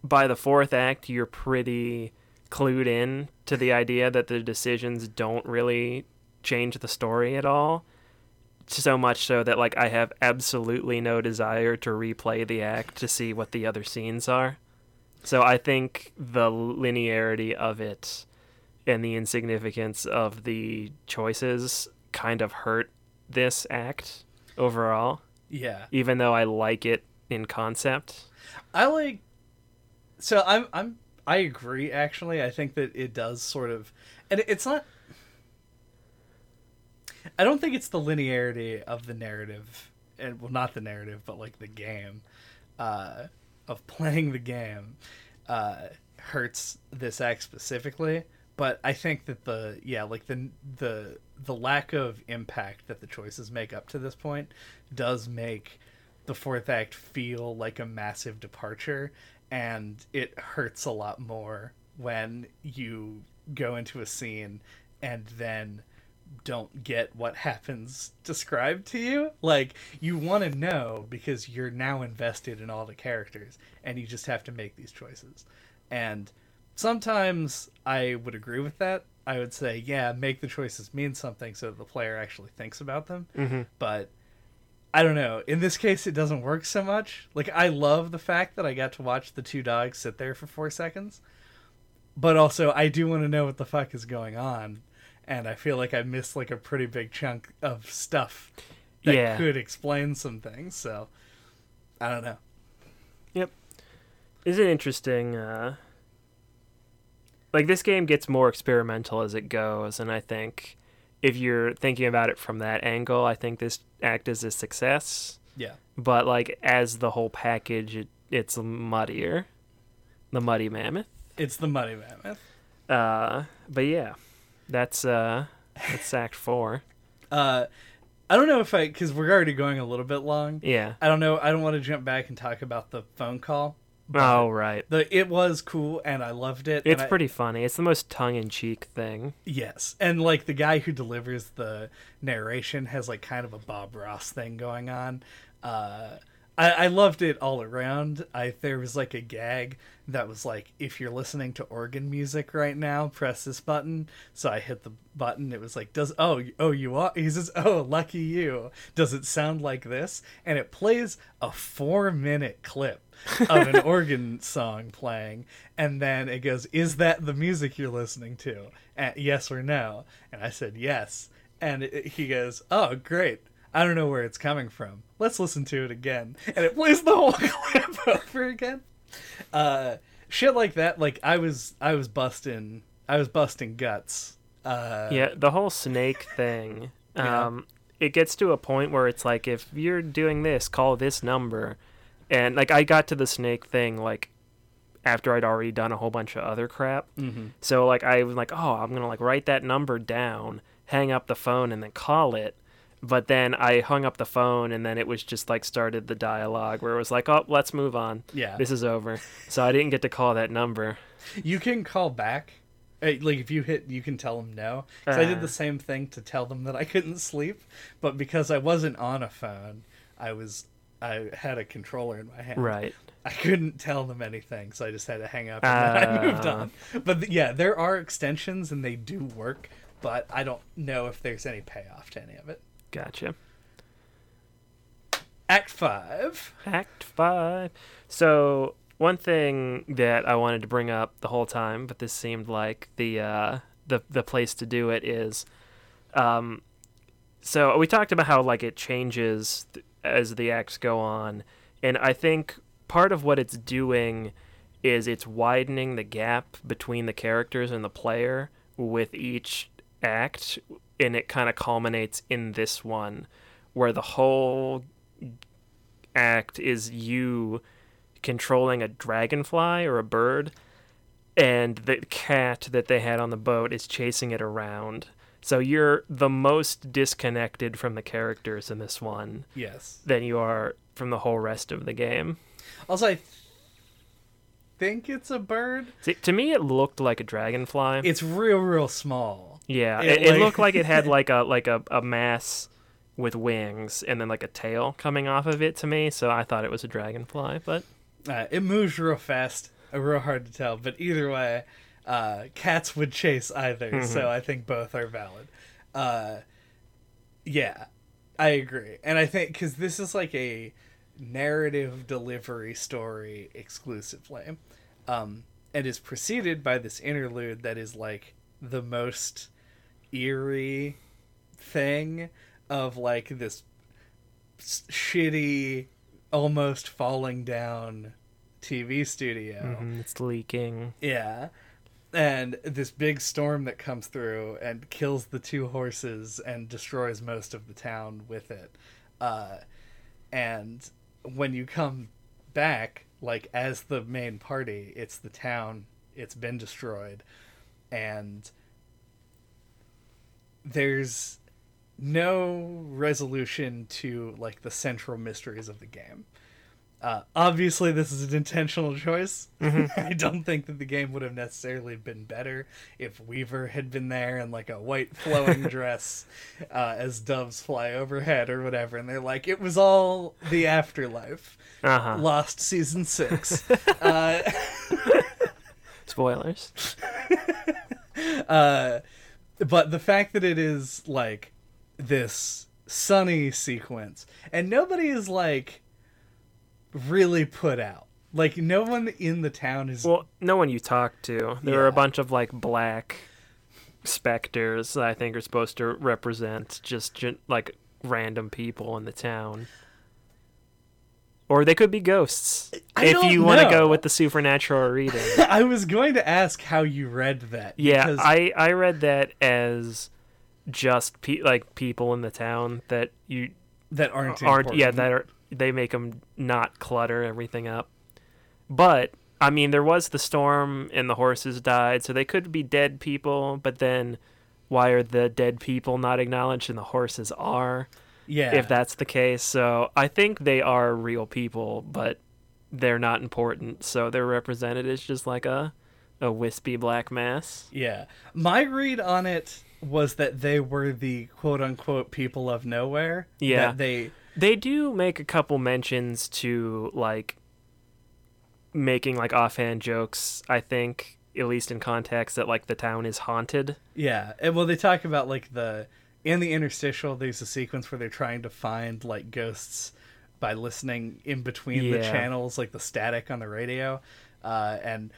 by the fourth act you're pretty clued in to the idea that the decisions don't really change the story at all so much so that like I have absolutely no desire to replay the act to see what the other scenes are. So I think the linearity of it and the insignificance of the choices kind of hurt this act overall, yeah, even though I like it in concept. I like. So I'm I'm I agree. Actually, I think that it does sort of, and it's not. I don't think it's the linearity of the narrative, and well, not the narrative, but like the game, uh, of playing the game, uh, hurts this act specifically. But I think that the yeah, like the the the lack of impact that the choices make up to this point does make the fourth act feel like a massive departure and it hurts a lot more when you go into a scene and then don't get what happens described to you. Like you want to know because you're now invested in all the characters and you just have to make these choices. And sometimes i would agree with that. I would say yeah make the choices mean something so that the player actually thinks about them. Mm-hmm. but I don't know. In this case, it doesn't work so much. Like, I love the fact that I got to watch the two dogs sit there for four seconds, but also I do want to know what the fuck is going on, and I feel like I missed like a pretty big chunk of stuff that Yeah. could explain some things. So, I don't know. Yep, is it interesting? Uh, like this game gets more experimental as it goes, and I think if you're thinking about it from that angle, I think this act is a success. Yeah. But like as the whole package, it, it's muddier, the muddy mammoth. It's the Muddy Mammoth. Uh, but yeah, that's uh, that's Act Four. Uh, I don't know if I because we're already going a little bit long. Yeah. I don't know. I don't want to jump back and talk about the phone call. Oh right. The it was cool and I loved it. It's and I- pretty funny. It's the most tongue-in-cheek thing. Yes, and like the guy who delivers the narration has like kind of a Bob Ross thing going on. Uh, I, I loved it all around. I there was like a gag that was like, if you're listening to organ music right now, press this button. So I hit the button. It was like, does oh oh you are? He says, oh lucky you. Does it sound like this? And it plays a four minute clip of an organ song playing, and then it goes, "Is that the music you're listening to? Uh, yes or no?" And I said yes, and it, he goes, "Oh, great." I don't know where it's coming from. Let's listen to it again. And it plays the whole clip over again. Uh, shit like that. Like I was, I was busting, I was busting guts. Uh, Yeah, the whole snake thing. Yeah. Um, it gets to a point where it's like, if you're doing this, call this number, and like I got to the snake thing like after I'd already done a whole bunch of other crap. mhm. So like I was like, oh, I'm gonna like write that number down, hang up the phone, and then call it. But then I hung up the phone, and then it was just like started the dialogue where it was like, oh, let's move on. Yeah. This is over. So I didn't get to call that number. You can call back. Uh, Like if you hit, you can tell them no. 'Cause I did Uh. the same thing to tell them that I couldn't sleep, but because I wasn't on a phone, I was I had a controller in my hand. Right. I couldn't tell them anything, so I just had to hang up and then I moved Ah. on. But yeah, there are extensions and they do work, but I don't know if there's any payoff to any of it. Gotcha. Act five. Act five. So one thing that I wanted to bring up the whole time, but this seemed like the uh, the the place to do it is, um, so we talked about how like it changes th- as the acts go on, and I think part of what it's doing is it's widening the gap between the characters and the player with each act, and it kind of culminates in this one, where the whole act is you controlling a dragonfly or a bird, and the cat that they had on the boat is chasing it around. So you're the most disconnected from the characters in this one Yes. than you are from the whole rest of the game. Also, I th- think it's a bird. See, to me, it looked like a dragonfly. It's real, real small. yeah, it, it, it looked like it had like a like a, a mass with wings and then like a tail coming off of it to me. So I thought it was a dragonfly, but Uh, it moves real fast, uh, real hard to tell. But either way, uh, cats would chase either, so I think both are valid. Uh, yeah, I agree, and I think because this is like a narrative delivery story exclusively, um, and is preceded by this interlude that is like the most eerie thing of like this shitty almost falling down TV studio. mhm, it's leaking. Yeah. And this big storm that comes through and kills the two horses and destroys most of the town with it. Uh, and when you come back, like as the main party, it's the town, it's been destroyed. And there's no resolution to like the central mysteries of the game. Uh, obviously, this is an intentional choice. I don't think that the game would have necessarily been better if Weaver had been there in like a white flowing dress uh, as doves fly overhead or whatever. And they're like, it was all the afterlife. Uh huh. Lost season six. uh, Spoilers. uh, but the fact that it is like this sunny sequence and nobody is like really put out like no one in the town is Well, no one you talk to. There are a bunch of like black specters that I think are supposed to represent just like random people in the town. Or they could be ghosts. I if you want to go with the supernatural reading. I was going to ask how you read that. Yeah, because- I I read that as just pe- like people in the town that you that aren't aren't yeah that are they make them not clutter everything up. But I mean, there was the storm and the horses died, so they could be dead people. But then, why are the dead people not acknowledged and the horses are? yeah. If that's the case, so I think they are real people, but they're not important. So they're represented as just like a a wispy black mass. Yeah. My read on it was that they were the quote unquote people of nowhere. Yeah. That they They do make a couple mentions to like making like offhand jokes, I think, at least in context that like the town is haunted. yeah. And well they talk about like the in the interstitial there's a sequence where they're trying to find like ghosts by listening in between the channels, like the static on the radio. Uh and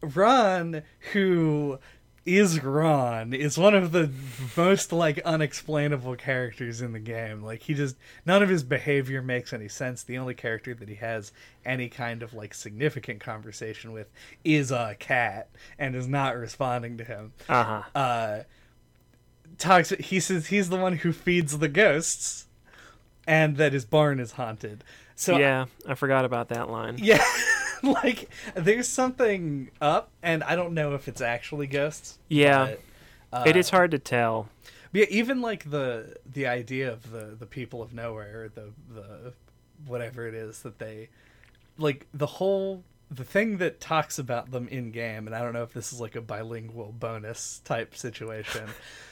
Ron, who is Ron, is one of the most like unexplainable characters in the game. Like he just none of his behavior makes any sense. The only character that he has any kind of like significant conversation with is a cat and is not responding to him. Uh-huh. Uh talks he says he's the one who feeds the ghosts and that his barn is haunted. So yeah, I forgot about that line. yeah, like there's something up, and I don't know if it's actually ghosts. Yeah. but, uh, it is hard to tell. yeah, even like the the idea of the the people of nowhere, or the the whatever it is that they like the whole the thing that talks about them in game, and I don't know if this is like a bilingual bonus type situation,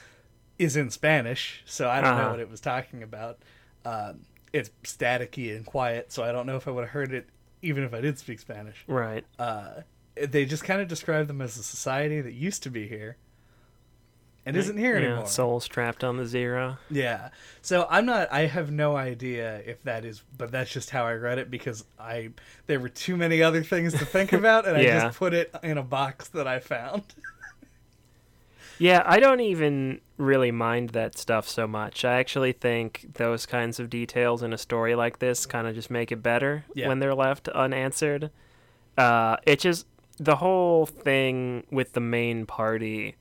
is in Spanish, so I don't know Uh-huh. what it was talking about. Um, it's staticky and quiet, so I don't know if I would have heard it even if I did speak Spanish. Right. Uh, they just kind of describe them as a society that used to be here and isn't here yeah, anymore. Souls trapped on the zero. Yeah. So I'm not I have no idea if that is but that's just how I read it because I there were too many other things to think about and I just put it in a box that I found. Yeah, I don't even really mind that stuff so much. I actually think those kinds of details in a story like this kind of just make it better Yeah. when they're left unanswered. Uh, it just the whole thing with the main party,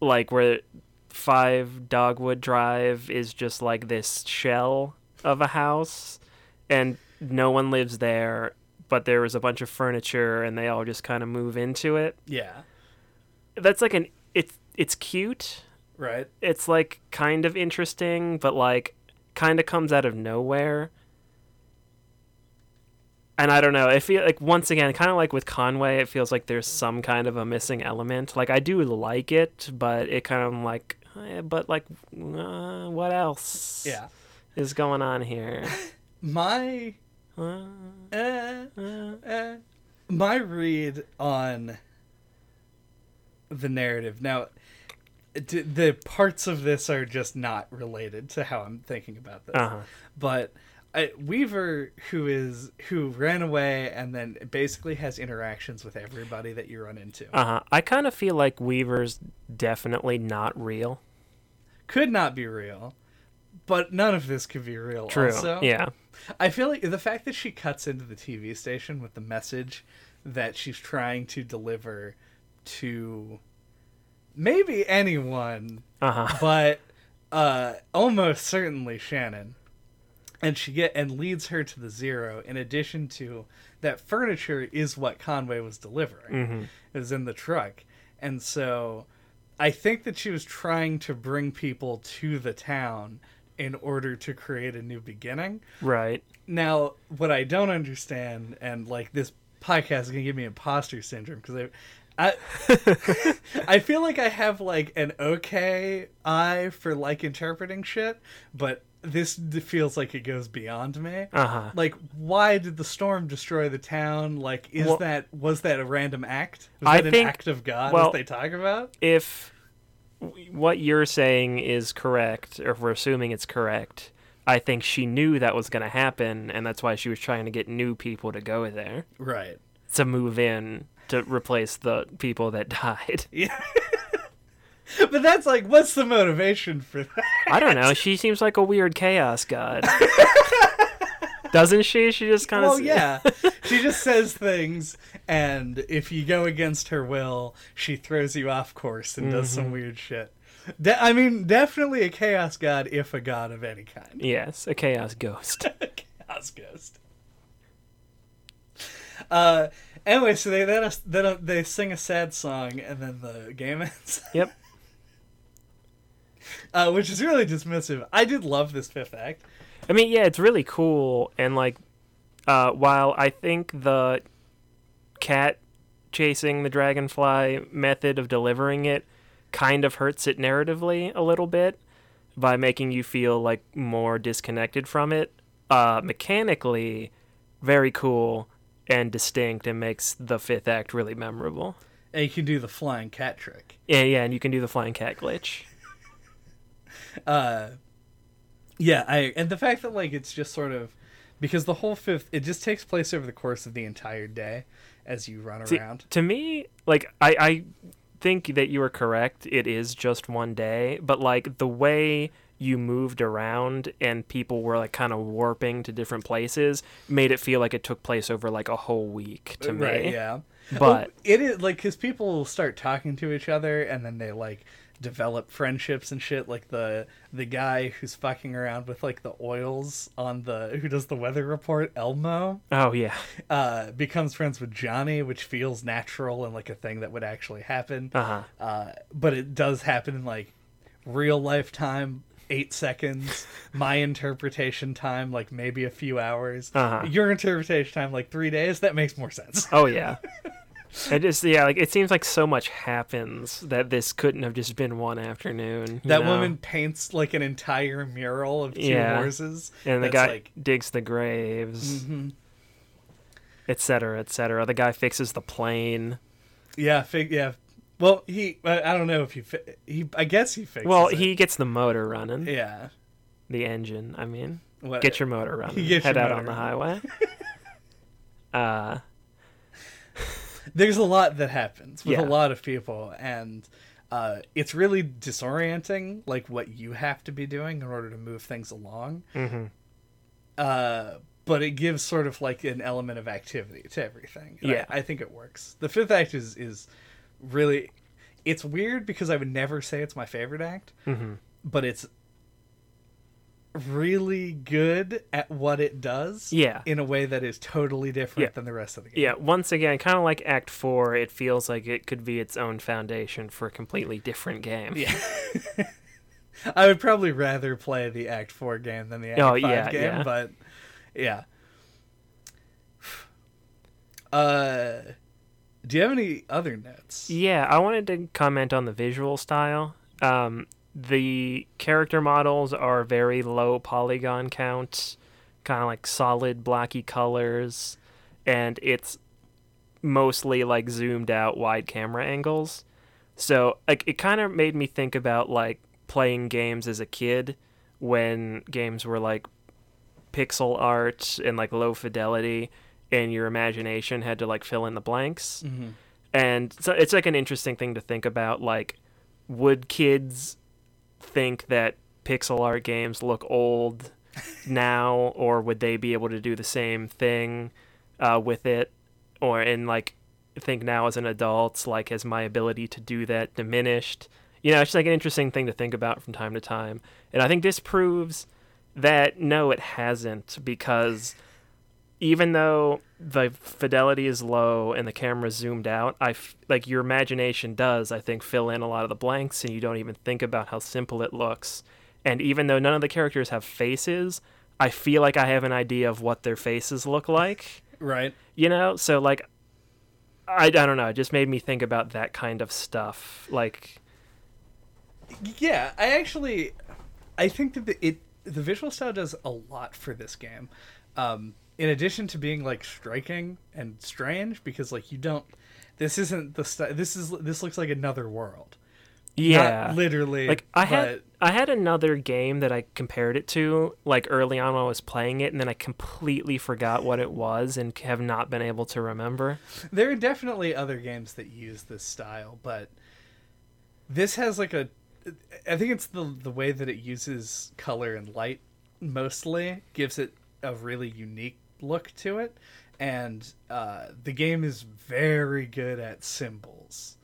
like where Five Dogwood Drive is just like this shell of a house, and no one lives there. But there was a bunch of furniture, and they all just kind of move into it Yeah. that's like an it's cute. Right. It's like kind of interesting, but like kind of comes out of nowhere. And I don't know. I feel like once again, kind of like with Conway, it feels like there's some kind of a missing element. Like I do like it, but it kind of like, eh, but like, uh, what else? Yeah. is going on here? My Uh, uh, uh, uh, my read on the narrative now the parts of this are just not related to how i'm thinking about this uh-huh. but I, weaver who is who ran away and then basically has interactions with everybody that you run into Uh-huh. I kind of feel like Weaver's definitely not real. could not be real but none of this could be real True. also. Yeah. I feel like the fact that she cuts into the TV station with the message that she's trying to deliver to maybe anyone, Uh-huh. but uh, almost certainly Shannon, and she get and leads her to the zero. In addition to that, furniture is what Conway was delivering. Mhm. It was in the truck, and so I think that she was trying to bring people to the town in order to create a new beginning. Right. Now, what I don't understand, and like this podcast is gonna give me imposter syndrome because I, I, I feel like I have like an okay eye for like interpreting shit, but this feels like it goes beyond me. Uh-huh. Like, why did the storm destroy the town? Like, is Well- that was that a random act? Was I that think- an act of God? well- they talk about? if what you're saying is correct, or if we're assuming it's correct, I think she knew that was going to happen, and that's why she was trying to get new people to go there Right. to move in to replace the people that died. Yeah. but that's like, what's the motivation for that? I don't know. She seems like a weird chaos god. Doesn't she? She just kind of. Well, yeah. she just says things, and if you go against her will, she throws you off course and does some weird shit. De- I mean, definitely a chaos god, if a god of any kind. Yes, a chaos ghost. chaos ghost. Uh, anyway, so they then then they sing a sad song, and then the game ends. yep. uh, which is really dismissive. I did love this fifth act. I mean, yeah, it's really cool, and like, uh, while I think the cat chasing the dragonfly method of delivering it kind of hurts it narratively a little bit by making you feel like more disconnected from it. Uh, mechanically, very cool and distinct, and makes the fifth act really memorable. And you can do the flying cat trick. Yeah, yeah, and you can do the flying cat glitch. Uh, yeah, I and the fact that like it's just sort of because the whole fifth it just takes place over the course of the entire day as you run See, around. to me, like I, I think that you are correct. It is just one day, but like the way you moved around and people were like kind of warping to different places made it feel like it took place over like a whole week to me. Right, yeah. But Well, it is like because people start talking to each other and then they like develop friendships and shit. Like the the guy who's fucking around with like the oils on the who does the weather report, Elmo, oh yeah, uh, becomes friends with Johnny, which feels natural and like a thing that would actually happen. uh huh. Uh, but it does happen in like real life time. Eight seconds. My interpretation time, like maybe a few hours. Uh-huh. Your interpretation time, like three days. That makes more sense. Oh yeah. It just yeah, like it seems like so much happens that this couldn't have just been one afternoon. That know? woman paints like an entire mural of two Yeah. horses. and the guy like, digs the graves, etc. cetera, et cetera. The guy fixes the plane. yeah, fig- yeah. Well, he, I don't know if he, fi- he, I guess he fixes. Well, it. he gets the motor running, yeah. the engine. I mean, What, get your motor running. Head your out on the highway. uh, There's a lot that happens with Yeah. a lot of people, and uh, it's really disorienting, like what you have to be doing in order to move things along. mhm. uh, but it gives sort of like an element of activity to everything. And Yeah. I, I think it works. The fifth act is is really it's weird because I would never say it's my favorite act, Mhm. but it's really good at what it does. Yeah. in a way that is totally different Yeah. than the rest of the game. Yeah, once again, kind of like Act 4, it feels like it could be its own foundation for a completely different game. Yeah. I would probably rather play the Act Four game than the Act Oh, Five yeah, game, yeah. but yeah. Uh, do you have any other notes? Yeah, I wanted to comment on the visual style. Um, the character models are very low polygon count, kind of like solid blocky colors, and it's mostly like zoomed out wide camera angles. So like it kind of made me think about like playing games as a kid when games were like pixel art and like low fidelity and your imagination had to like fill in the blanks. Mm-hmm. and so it's like an interesting thing to think about like would kids think that pixel art games look old now or would they be able to do the same thing uh, with it? Or in like think now as an adult like has my ability to do that diminished? You know it's just like an interesting thing to think about from time to time. And i think this proves that no it hasn't because even though the fidelity is low and the camera's zoomed out, I f- like your imagination does, I think, fill in a lot of the blanks, and you don't even think about how simple it looks. And even though none of the characters have faces, I feel like I have an idea of what their faces look like. Right. You know, so like, I, I don't know. It just made me think about that kind of stuff. Like, Yeah, I actually, I think that the, it the visual style does a lot for this game. Um, in addition to being like striking and strange, because like you don't, this isn't the style. This is this looks like another world. yeah, Not literally. like I but- had I had another game that I compared it to like early on when I was playing it and then I completely forgot what it was and have not been able to remember. There are definitely other games that use this style, but this has like a I think it's the the way that it uses color and light mostly gives it a really unique look to it, and uh, the game is very good at symbols.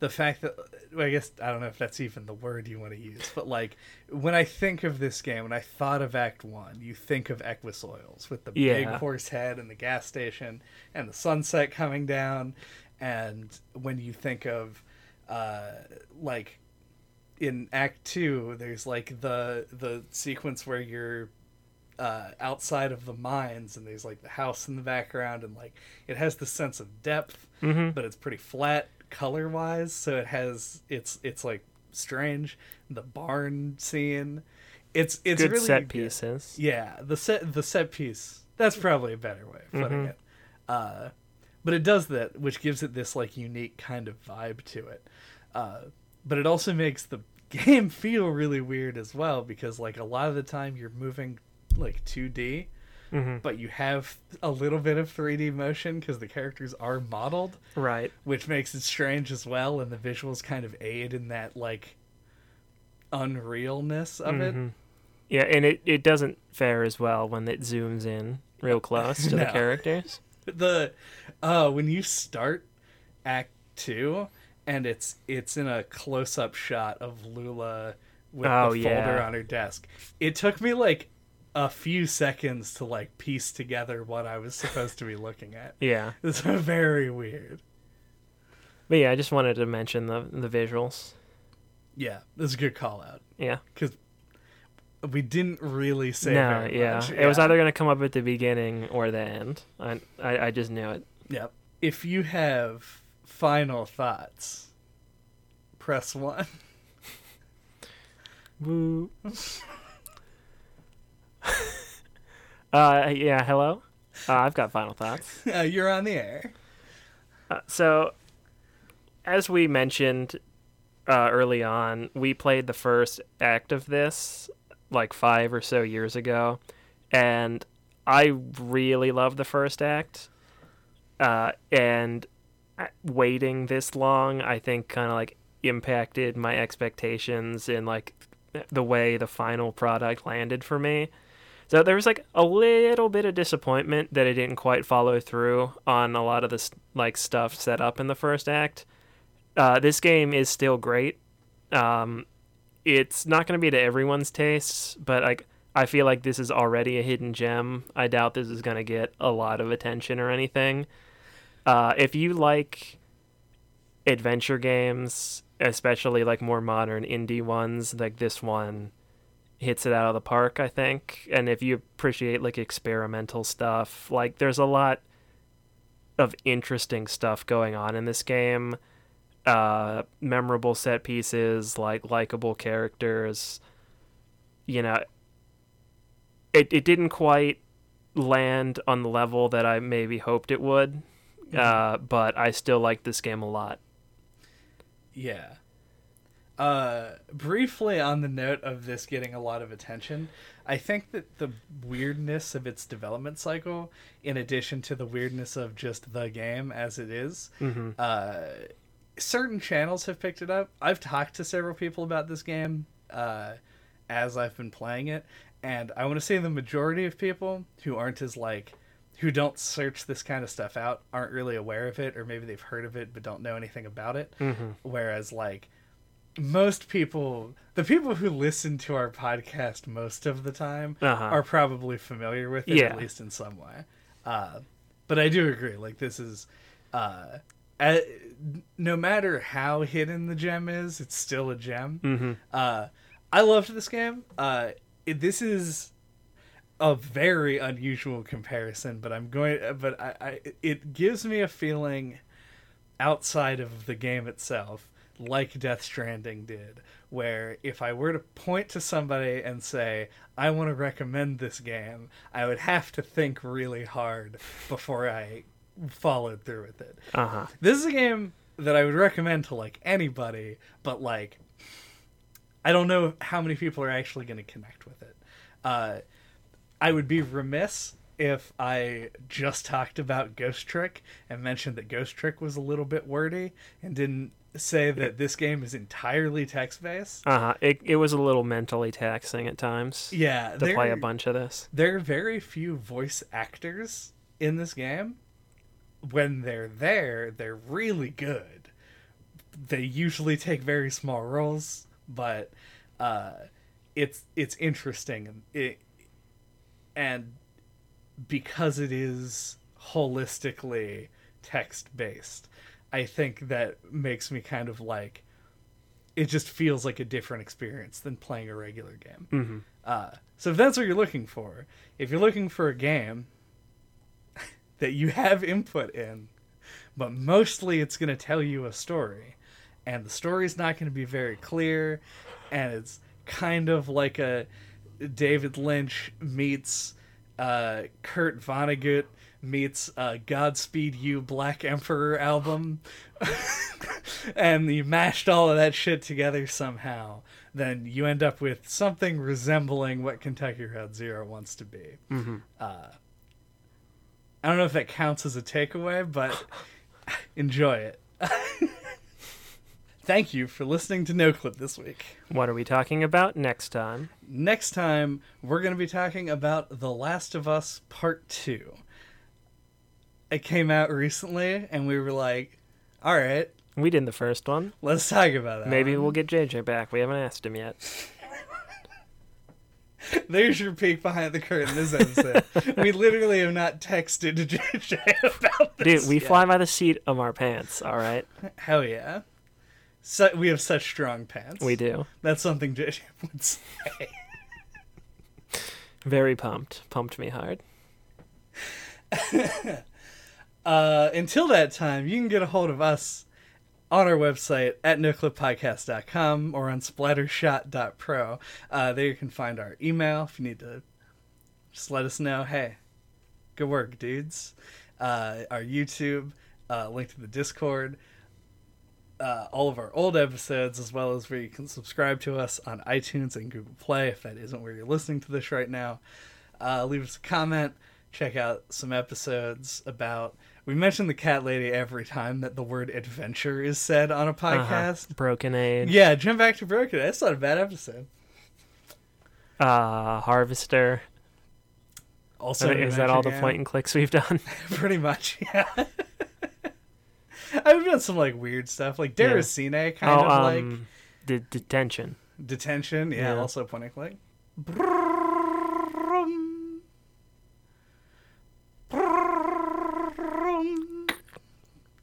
The fact that well, I guess I don't know if that's even the word you want to use, but like when I think of this game, when I thought of Act One, you think of Equus Oils with the big horse head and the gas station and the sunset coming down, and when you think of uh, like in Act Two, there's like the the sequence where you're uh, outside of the mines and there's like the house in the background and like it has the sense of depth, Mhm. but it's pretty flat color wise, so it has it's it's like strange. The barn scene, it's it's Good really set good. pieces. Yeah, the set the set piece. That's probably a better way of putting Mhm. it. Uh, but it does that, which gives it this like unique kind of vibe to it. Uh, but it also makes the game feel really weird as well because like a lot of the time you're moving like 2D, hmm but you have a little bit of 3D motion because the characters are modeled, Right. which makes it strange as well, and the visuals kind of aid in that like unrealness of it. Mhm. Yeah, and it, it doesn't fare as well when it zooms in real close to the characters. the uh when you start act 2 and it's it's in a close-up shot of Lula with Oh, the folder yeah. on her desk it took me like a few seconds to like piece together what I was supposed to be looking at Yeah. it's very weird But yeah, I just wanted to mention the the visuals. yeah that's a good call out Yeah. because we didn't really say no, yeah. much. It was either going to come up at the beginning or the end. I, I I just knew it. Yep. If you have final thoughts, press one. Woo. uh yeah, hello. Uh, I've got final thoughts. Uh, you're on the air. Uh, so, as we mentioned uh, early on, we played the first act of this like five or so years ago, and I really loved the first act. Uh, and uh, waiting this long, I think, kind of like impacted my expectations in like the way the final product landed for me. So there was like a little bit of disappointment that it didn't quite follow through on a lot of this like stuff set up in the first act. Uh, this game is still great. Um, it's not going to be to everyone's tastes, but like I feel like this is already a hidden gem. I doubt this is going to get a lot of attention or anything. Uh, if you like adventure games, especially like more modern indie ones, like this one hits it out of the park, I think. And if you appreciate like experimental stuff, like there's a lot of interesting stuff going on in this game. Uh, memorable set pieces, like likable characters. You know, it it didn't quite land on the level that I maybe hoped it would. Uh, but I still like this game a lot. Yeah. Uh, briefly on the note of this getting a lot of attention, I think that the weirdness of its development cycle, in addition to the weirdness of just the game as it is, hmm uh, certain channels have picked it up. I've talked to several people about this game uh, as I've been playing it, and I want to say the majority of people who aren't as like who don't search this kind of stuff out aren't really aware of it, or maybe they've heard of it but don't know anything about it. hmm Whereas like most people, the people who listen to our podcast most of the time Uh-huh. are probably familiar with it Yeah. at least in some way. Uh, but I do agree. Like this is, uh, no matter how hidden the gem is, it's still a gem. hmm Uh, I loved this game. Uh, it, this is a very unusual comparison, but I'm going. But I, I, it gives me a feeling outside of the game itself, like Death Stranding did, where if I were to point to somebody and say I want to recommend this game, I would have to think really hard before I followed through with it. Uh huh. This is a game that I would recommend to like anybody, but like I don't know how many people are actually going to connect with it. Uh, I would be remiss if I just talked about Ghost Trick and mentioned that Ghost Trick was a little bit wordy and didn't say that this game is entirely text based. Uh huh. It it was a little mentally taxing at times Yeah, to play a bunch of this. there are very few voice actors in this game. When they're there, they're really good. They usually take very small roles, but uh, it's it's interesting and it and because it is holistically text based, I think that makes me kind of like it just feels like a different experience than playing a regular game. hmm Uh, so if that's what you're looking for, if you're looking for a game that you have input in, but mostly it's going to tell you a story, and the story's not going to be very clear, and it's kind of like a David Lynch meets uh, Kurt Vonnegut meets uh, Godspeed You Black Emperor album, and you mashed all of that shit together somehow, then you end up with something resembling what Kentucky Route Zero wants to be. hmm Uh, I don't know if that counts as a takeaway, but enjoy it. Thank you for listening to No Clip this week. What are we talking about next time? Next time, we're going to be talking about The Last of Us Part 2. It came out recently, and we were like, all right, We did the first one. let's talk about that. Maybe one." we'll get JJ back. We haven't asked him yet. There's your peek behind the curtain this episode. we literally have not texted to JJ about this. Dude, we yet. fly by the seat of our pants, all right? Hell yeah. So, we have such strong pants. We do. That's something JJ would say. Very pumped. Pumped me hard. Uh, until that time, you can get a hold of us on our website at noclippodcast.com or on splattershot.pro. Uh, there you can find our email if you need to just let us know, hey, good work, dudes. Uh, our YouTube, uh, link to the Discord, uh, all of our old episodes, as well as where you can subscribe to us on iTunes and Google Play if that isn't where you're listening to this right now. Uh, leave us a comment. Check out some episodes about. We mention the cat lady every time that the word adventure is said on a podcast. Uh-huh. Broken Age. Yeah, jump back to Broken. Age. That's not a bad episode. Uh, Harvester. Also, is that all the adventure and clicks we've done? Pretty much, yeah. I've done some like weird stuff, like Yeah. Kind oh, of um, like the detention. detention. Yeah, Yeah. also point and click.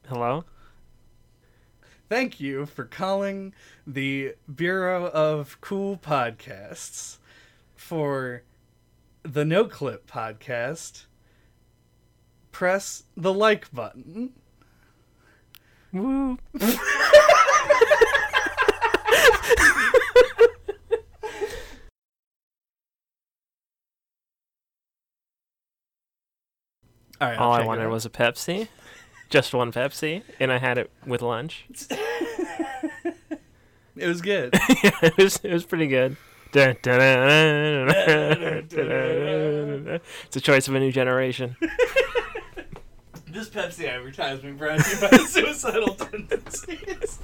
Hello? Thank you for calling the Bureau of Cool Podcasts for the No Clip podcast. Press the like button. Woo. All right. All I'll I check it wanted was a Pepsi. Just one Pepsi. And I had it with lunch. It was good. it, was, it was pretty good. It's a choice of a new generation. this Pepsi advertisement brought to you by suicidal tendencies.